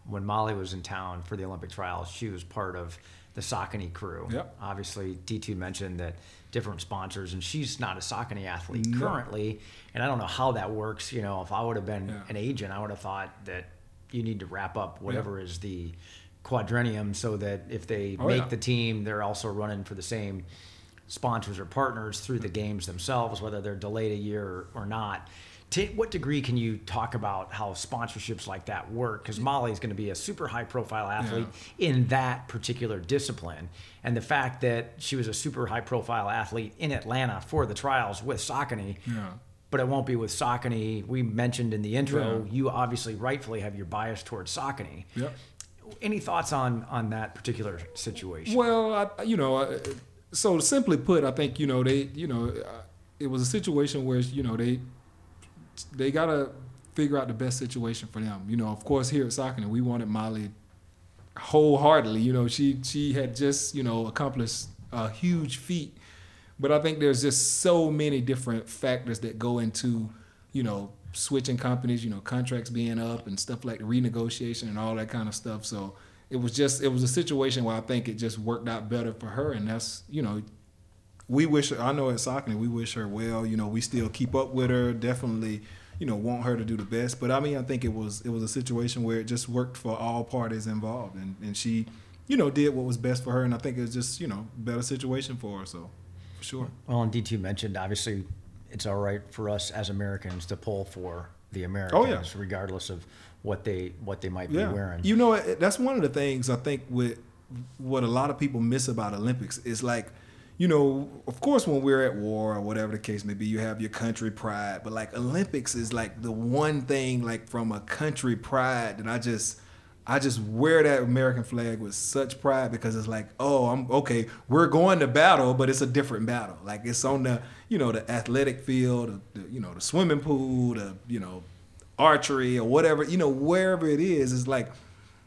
when Molly was in town for the Olympic trials, she was part of the Saucony crew.
Yep.
Obviously, D2 mentioned that different sponsors, and she's not a Saucony athlete no. currently. And I don't know how that works. You know, if I would have been yeah. an agent, I would have thought that you need to wrap up whatever is the quadrennium so that if they oh, make yeah. the team, they're also running for the same sponsors or partners through the games themselves, whether they're delayed a year or, or not to what degree can you talk about how sponsorships like that work? Because Molly is going to be a super high profile athlete in that particular discipline. And the fact that she was a super high profile athlete in Atlanta for the trials with Saucony,
Yeah.
but it won't be with Saucony. We mentioned in the intro,
Yeah.
you obviously rightfully have your bias towards Saucony.
Yep.
Any thoughts on on that particular situation?
Well, I, you know, uh, so simply put, I think you know they, you know, uh, it was a situation where you know they they gotta figure out the best situation for them. You know, of course, here at Saucony, we wanted Molly wholeheartedly. You know, she she had just you know accomplished a huge feat, but I think there's just so many different factors that go into you know switching companies. You know, contracts being up and stuff like renegotiation and all that kind of stuff. So it was just it was a situation where I think it just worked out better for her, and that's you know. We wish her, I know at Saucony, we wish her well. You know, we still keep up with her. Definitely, you know, want her to do the best. But I mean, I think it was it was a situation where it just worked for all parties involved, and and she, you know, did what was best for her. And I think it was just you know better situation for her. So, for sure.
Well, and D2 mentioned obviously it's all right for us as Americans to pull for the Americans,
Oh, yeah.
regardless of what they what they might be wearing.
you know, that's one of the things I think with what a lot of people miss about Olympics is like, you know, of course, when we're at war or whatever the case may be, you have your country pride, but like Olympics is like the one thing like from a country pride that I just. I just wear that American flag with such pride because it's like, oh, I'm okay. We're going to battle, but it's a different battle. Like it's on the, you know, the athletic field, the, you know, the swimming pool, the, you know, archery or whatever, you know, wherever it is, it's like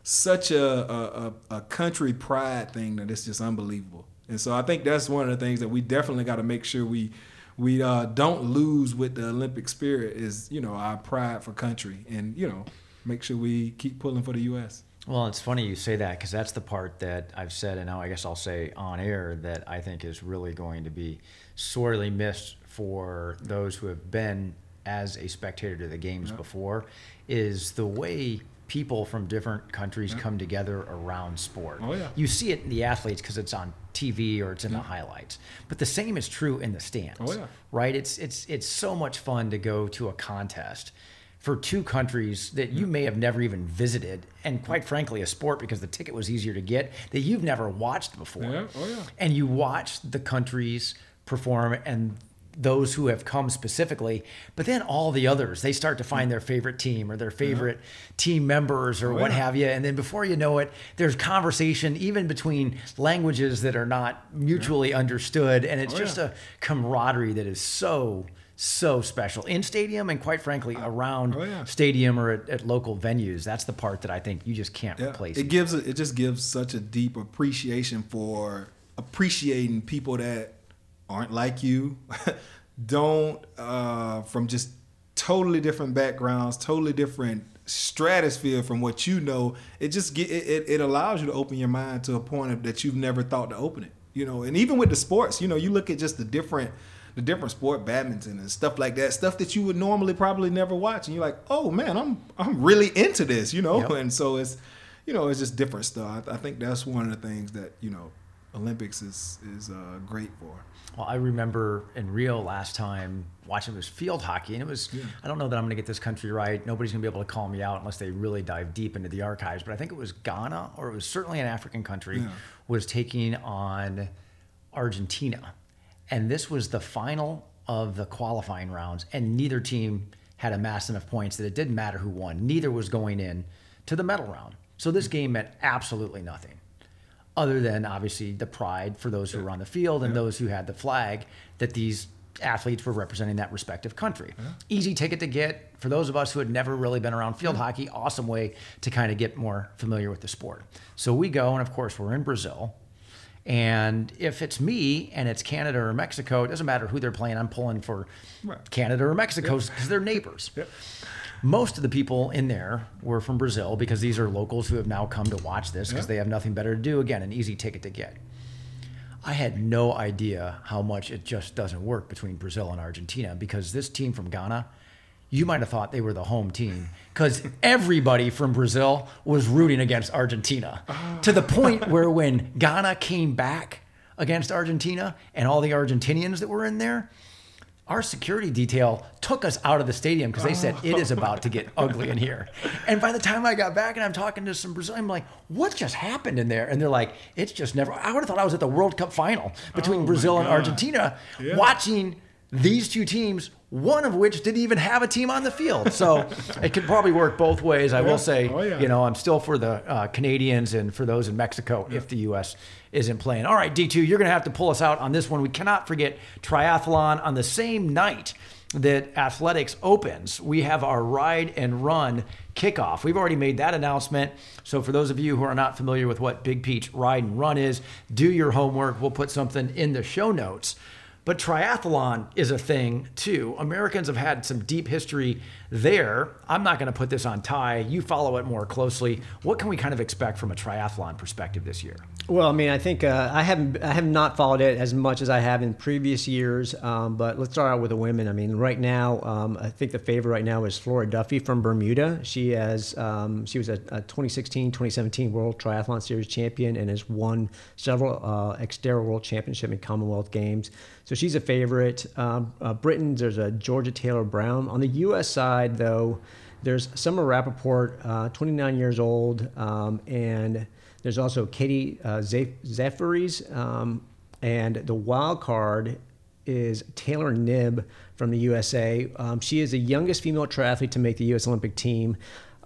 such a, a, a country pride thing that it's just unbelievable. And so I think that's one of the things that we definitely got to make sure we we uh, don't lose with the Olympic spirit is you know our pride for country and you know make sure we keep pulling for the U.S.
Well, it's funny you say that because that's the part that I've said, and now I guess I'll say on air that I think is really going to be sorely missed for those who have been as a spectator to the games before, is the way people from different countries come together around sport.
Oh, yeah.
You see it in the athletes because it's on TV or it's in the highlights, but the same is true in the stands.
Oh, yeah.
Right? It's it's it's so much fun to go to a contest for two countries that you may have never even visited, and quite frankly, a sport because the ticket was easier to get that you've never watched before.
Yeah, oh, yeah.
And you watch the countries perform and those who have come specifically, but then all the others, they start to find their favorite team or their mm-hmm. favorite team members or
Oh,
what
yeah.
have you. And then before you know it, there's conversation even between languages that are not mutually understood. And it's
Oh,
just
yeah.
a camaraderie that is so, so special in stadium and quite frankly oh, around
oh, yeah.
stadium or at, at local venues. That's the part that I think you just can't
Yeah,
replace.
it gives it just gives such a deep appreciation for appreciating people that aren't like you, don't uh, from just totally different backgrounds, totally different stratosphere from what you know. It just get it, it, allows you to open your mind to a point of, that you've never thought to open it. You know, and even with the sports, you know, you look at just the different the different sport, badminton and stuff like that, stuff that you would normally probably never watch, and you're like, oh man, I'm I'm really into this, you know,
Yep.
and so it's you know it's just different stuff. I, I think that's one of the things that you know Olympics is is uh, great for.
Well, I remember in Rio last time watching it was field hockey, and it was. I don't know that I'm going to get this country right. Nobody's going to be able to call me out unless they really dive deep into the archives. But I think it was Ghana, or it was certainly an African country,
Yeah.
was taking on Argentina, and this was the final of the qualifying rounds, and neither team had amassed enough points that it didn't matter who won. Neither was going in to the medal round. So this mm. game meant absolutely nothing other than obviously the pride for those who were on the field and those who had the flag that these athletes were representing that respective country. Easy ticket to get for those of us who had never really been around field hockey. Awesome way to kind of get more familiar with the sport. So we go, and of course we're in Brazil. And if it's me and it's Canada or Mexico, it doesn't matter who they're playing. I'm pulling for
Right.
Canada or Mexico because they're neighbors. Most of the people in there were from Brazil because these are locals who have now come to watch this because
Yeah.
they have nothing better to do. Again, an easy ticket to get. I had no idea how much it just doesn't work between Brazil and Argentina because this team from Ghana, you might have thought they were the home team because everybody from Brazil was rooting against Argentina to the point ah. where when Ghana came back against Argentina and all the Argentinians that were in there, our security detail took us out of the stadium because they said it is about to get ugly in here. And by the time I got back and I'm talking to some Brazilian, I'm like, what just happened in there? And they're like, it's just never. I would have thought I was at the World Cup final between
Oh,
Brazil and Argentina,
Yeah.
watching these two teams. One of which didn't even have a team on the field, so it could probably work both ways. I
Yeah.
will say,
Oh, yeah.
you know, I'm still for the uh, Canadians and for those in Mexico if the U.S. isn't playing. All right, D2, you're going to have to pull us out on this one. We cannot forget triathlon on the same night that athletics opens. We have our ride and run kickoff. We've already made that announcement. So for those of you who are not familiar with what Big Peach Ride and Run is, do your homework. We'll put something in the show notes. But triathlon is a thing too. Americans have had some deep history there. I'm not going to put this on Ty. You follow it more closely. What can we kind of expect from a triathlon perspective this year?
Well, I mean, I think uh, I haven't I have not followed it as much as I have in previous years. Um, but let's start out with the women. I mean, right now, um, I think the favorite right now is Flora Duffy from Bermuda. She has um, she was a, a 2016 2017 World Triathlon Series champion and has won several uh, Xterra World Championship and Commonwealth Games. So she's a favorite. Um, uh, Britain, there's a Georgia Taylor Brown. On the U.S. side, though, there's Summer Rappaport, uh, 29 years old, um, and there's also Katie uh, Zeph- Zaferes, um, and the wild card is Taylor Knibb from the USA. Um, she is the youngest female triathlete to make the U.S. Olympic team.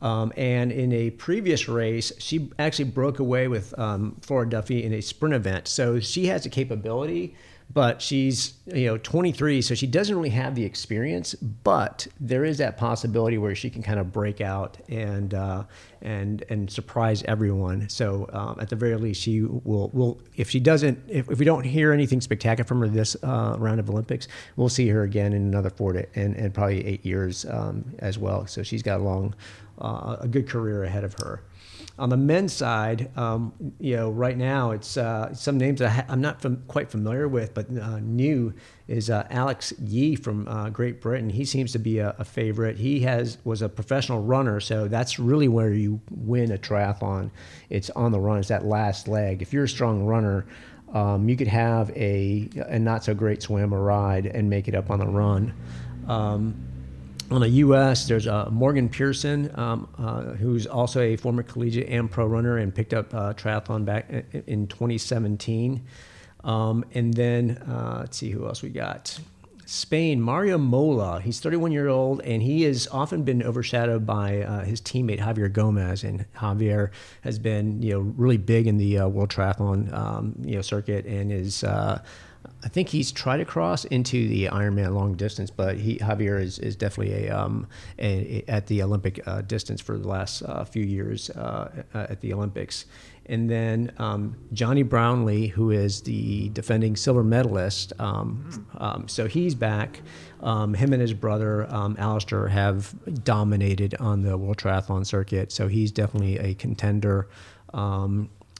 Um, and in a previous race, she actually broke away with um, Flora Duffy in a sprint event. So she has the capability, but she's you know 23, so she doesn't really have the experience. But there is that possibility where she can kind of break out and uh, and and surprise everyone. So um, at the very least, she will will if she doesn't if, if we don't hear anything spectacular from her this uh, round of Olympics, we'll see her again in another four to and, and probably eight years um, as well. So she's got a long uh, a good career ahead of her. On the men's side, um, you know, right now it's uh, some names that I I'm not fam- quite familiar with, but uh, new is uh, Alex Yee from uh, Great Britain. He seems to be a, a favorite. He has was a professional runner, so that's really where you win a triathlon. It's on the run. It's that last leg. If you're a strong runner, um, you could have a a not so great swim or ride and make it up on the run. Um, on the U.S., there's uh, Morgan Pearson, um, uh, who's also a former collegiate and pro runner and picked up uh, triathlon back in, in 2017. Um, and then uh, let's see who else we got. Spain, Mario Mola. He's 31 year old, and he has often been overshadowed by uh, his teammate Javier Gomez. And Javier has been, you know, really big in the uh, world triathlon, um, you know, circuit, and is. Uh, I think he's tried to cross into the Ironman long distance, but he Javier is, is definitely a, um, a, a- at the Olympic uh, distance for the last uh, few years uh, at the Olympics. And then um, Jonny Brownlee, who is the defending silver medalist, um, um, so he's back. Um, him and his brother um, Alistair have dominated on the World Triathlon circuit, so he's definitely a contender.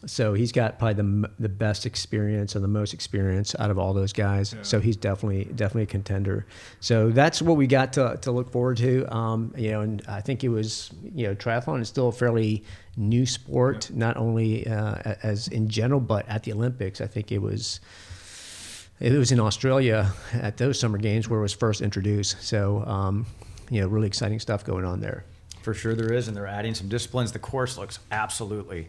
So he's got probably the, the best experience and the most experience out of all those guys. So he's definitely definitely a contender. So that's what we got to, to look forward to. Um, you know, and I think it was you know triathlon is still a fairly new sport, not only uh, as in general, but at the Olympics. I think it was it was in Australia at those summer games where it was first introduced. So um, you know, really exciting stuff going on there.
For sure there is, and they're adding some disciplines. The course looks absolutely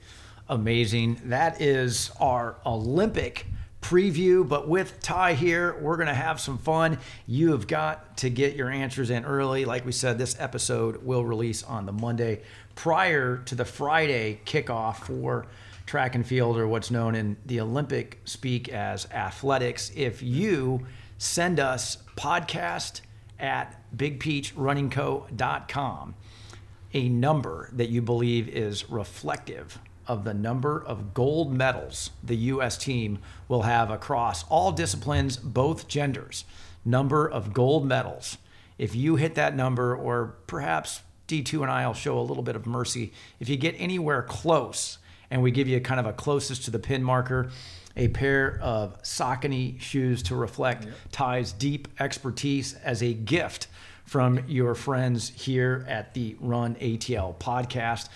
amazing. That is our Olympic preview, but with Ty here, we're going to have some fun. You have got to get your answers in early. Like we said, this episode will release on the Monday prior to the Friday kickoff for track and field, or what's known in the Olympic speak as athletics. If you send us podcast at bigpeachrunningco.com a number that you believe is reflective of the number of gold medals the U.S. team will have across all disciplines, both genders. Number of gold medals. If you hit that number, or perhaps D2 and I will show a little bit of mercy, if you get anywhere close and we give you kind of a closest to the pin marker, a pair of Saucony shoes to reflect Ty's deep expertise as a gift from your friends here at the Run ATL podcast.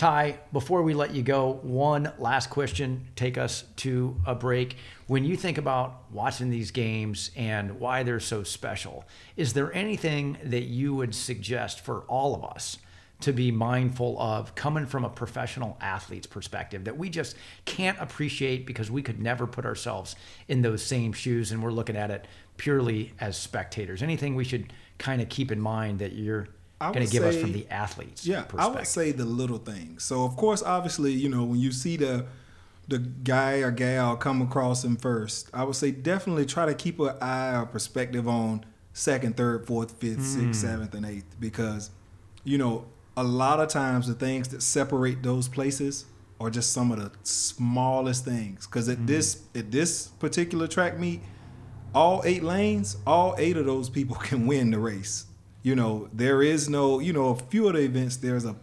Ty, before we let you go, one last question. Take us to a break. When you think about watching these games and why they're so special, is there anything that you would suggest for all of us to be mindful of coming from a professional athlete's perspective that we just can't appreciate because we could never put ourselves in those same shoes and we're looking at it purely as spectators? Anything we should kind of keep in mind that you're going to give us from the athletes
yeah i would say the little things. So of course obviously you know when you see the the guy or gal come across him first i would say definitely try to keep an eye or perspective on second third fourth fifth mm. sixth seventh and eighth. Because you know a lot of times the things that separate those places are just some of the smallest things. Because at mm. this at this particular track meet all eight lanes all eight of those people can win the race you know, there is no, you know, a few of the events there's a,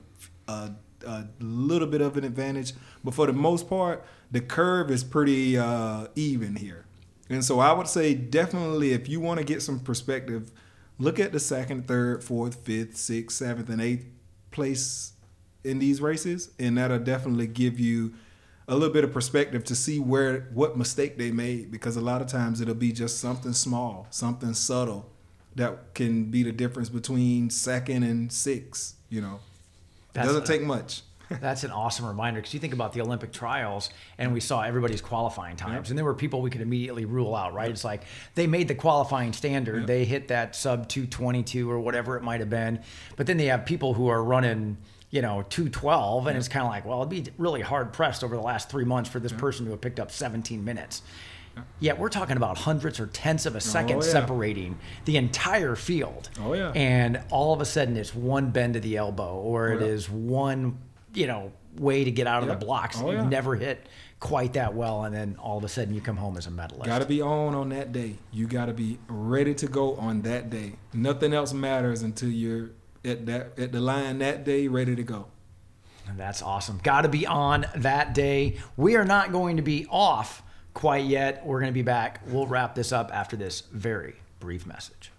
a, a little bit of an advantage, but for the most part, the curve is pretty uh, even here. And so I would say definitely if you want to get some perspective, look at the second, third, fourth, fifth, sixth, seventh, and eighth place in these races, and that'll definitely give you a little bit of perspective to see where what mistake they made because a lot of times it'll be just something small, something subtle that can be the difference between second and six. You know, it doesn't take much.
That's an awesome reminder because you think about the Olympic trials and we saw everybody's qualifying times, yep. and there were people we could immediately rule out, right? Yep. It's like they made the qualifying standard, yep. they hit that sub 222 or whatever it might have been, but then they have people who are running you know 212 and it's kind of like well it'd be really hard pressed over the last three months for this person to have picked up 17 minutes Yet we're talking about hundreds or tenths of a second oh, yeah. separating the entire field.
Oh yeah.
And all of a sudden it's one bend of the elbow or oh, it yeah. is one, you know, way to get out of the blocks. Oh, You've yeah. never hit quite that well and then all of a sudden you come home as a medalist.
Got to be on on that day. You got to be ready to go on that day. Nothing else matters until you're at that at the line that day ready to go.
That's awesome. Got to be on that day. We are not going to be off quite yet. We're going to be back. We'll wrap this up after this very brief message.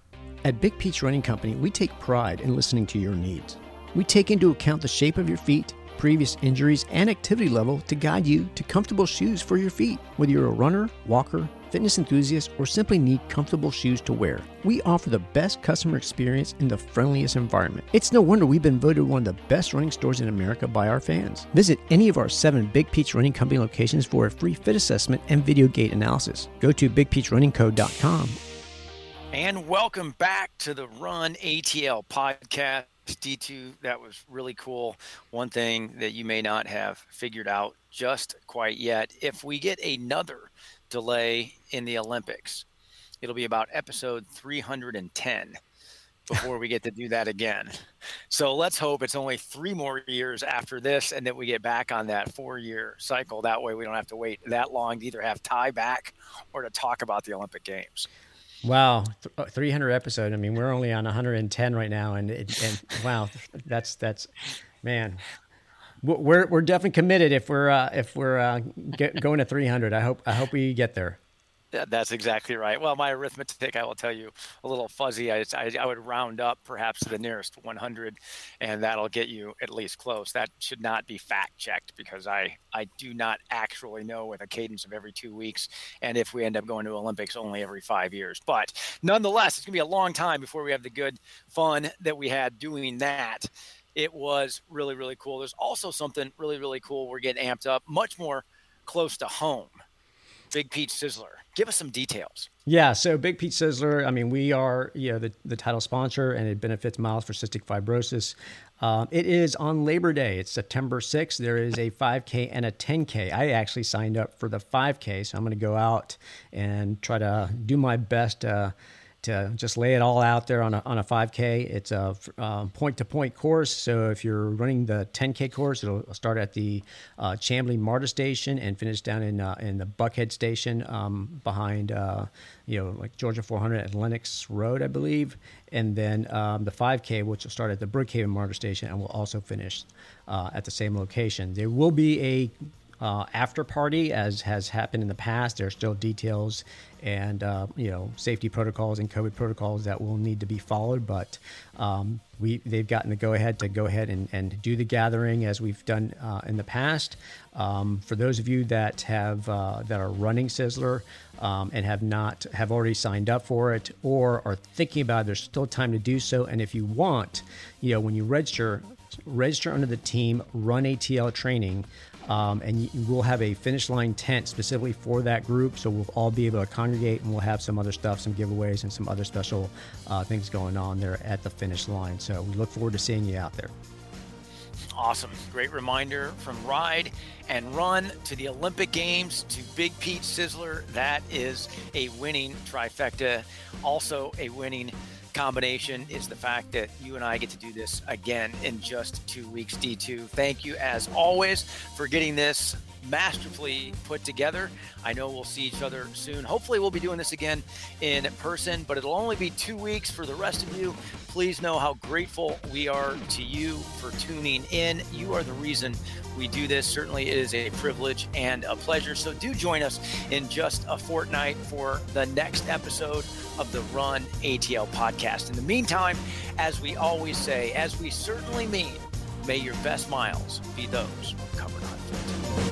At Big Peach Running Company, we take pride in listening to your needs. We take into account the shape of your feet, previous injuries, and activity level to guide you to comfortable shoes for your feet. Whether you're a runner, walker, fitness enthusiasts, or simply need comfortable shoes to wear. We offer the best customer experience in the friendliest environment. It's no wonder we've been voted one of the best running stores in America by our fans. Visit any of our seven Big Peach Running Company locations for a free fit assessment and video gait analysis. Go to bigpeachrunningco.com.
And welcome back to the Run ATL podcast. D2, that was really cool. One thing that you may not have figured out just quite yet if we get another delay in the Olympics. It'll be about episode 310 before we get to do that again. So let's hope it's only three more years after this and that we get back on that four year cycle. That way we don't have to wait that long to either have Ty back or to talk about the Olympic Games.
Wow, 300 episode. I mean, we're only on 110 right now, and, it, and wow, that's that's man, we're we're definitely committed if we're uh, if we're uh, get, going to 300. I hope I hope we get there.
That's exactly right. Well, my arithmetic, I will tell you, a little fuzzy. I, I, I, would round up perhaps to the nearest 100, and that'll get you at least close. That should not be fact checked because I, I do not actually know with a cadence of every two weeks, and if we end up going to Olympics only every five years. But nonetheless, it's going to be a long time before we have the good fun that we had doing that it was really, really cool. There's also something really, really cool. We're getting amped up, much more close to home. Big Peach Sizzler. Give us some details.
Yeah, so Big Peach Sizzler. I mean, we are you know the, the title sponsor, and it benefits Miles for cystic fibrosis. Um, it is on Labor Day. It's September 6th. There is a 5K and a 10K. I actually signed up for the 5K, so I'm going to go out and try to do my best. Uh, to just lay it all out there on a, on a 5K. It's a point to point course. So if you're running the 10K course, it'll start at the uh, Chamblee MARTA station and finish down in uh, in the Buckhead station um, behind, uh, you know, like Georgia 400 at Lenox Road, I believe. And then um, the 5K, which will start at the Brookhaven MARTA station and will also finish uh, at the same location. There will be a uh, after party, as has happened in the past. There are still details and uh, you know safety protocols and COVID protocols that will need to be followed. But um, we they've gotten the go ahead to go ahead and, and do the gathering as we've done uh, in the past. Um, for those of you that have uh, that are running Sizzler um, and have not have already signed up for it or are thinking about it, there's still time to do so. And if you want, you know, when you register, register under the team Run ATL training. Um, and we'll have a finish line tent specifically for that group. So we'll all be able to congregate and we'll have some other stuff, some giveaways, and some other special uh, things going on there at the finish line. So we look forward to seeing you out there.
Awesome. Great reminder from Ride and Run to the Olympic Games to Big Peach Sizzler. That is a winning trifecta. Also, a winning combination is the fact that you and I get to do this again in just two weeks, D2. Thank you, as always, for getting this masterfully put together. I know we'll see each other soon. Hopefully, we'll be doing this again in person, but it'll only be two weeks for the rest of you. Please know how grateful we are to you for tuning in. You are the reason we do this. Certainly, it is a privilege and a pleasure. So, do join us in just a fortnight for the next episode of the Run ATL podcast. In the meantime, as we always say, as we certainly mean, may your best miles be those covered on foot.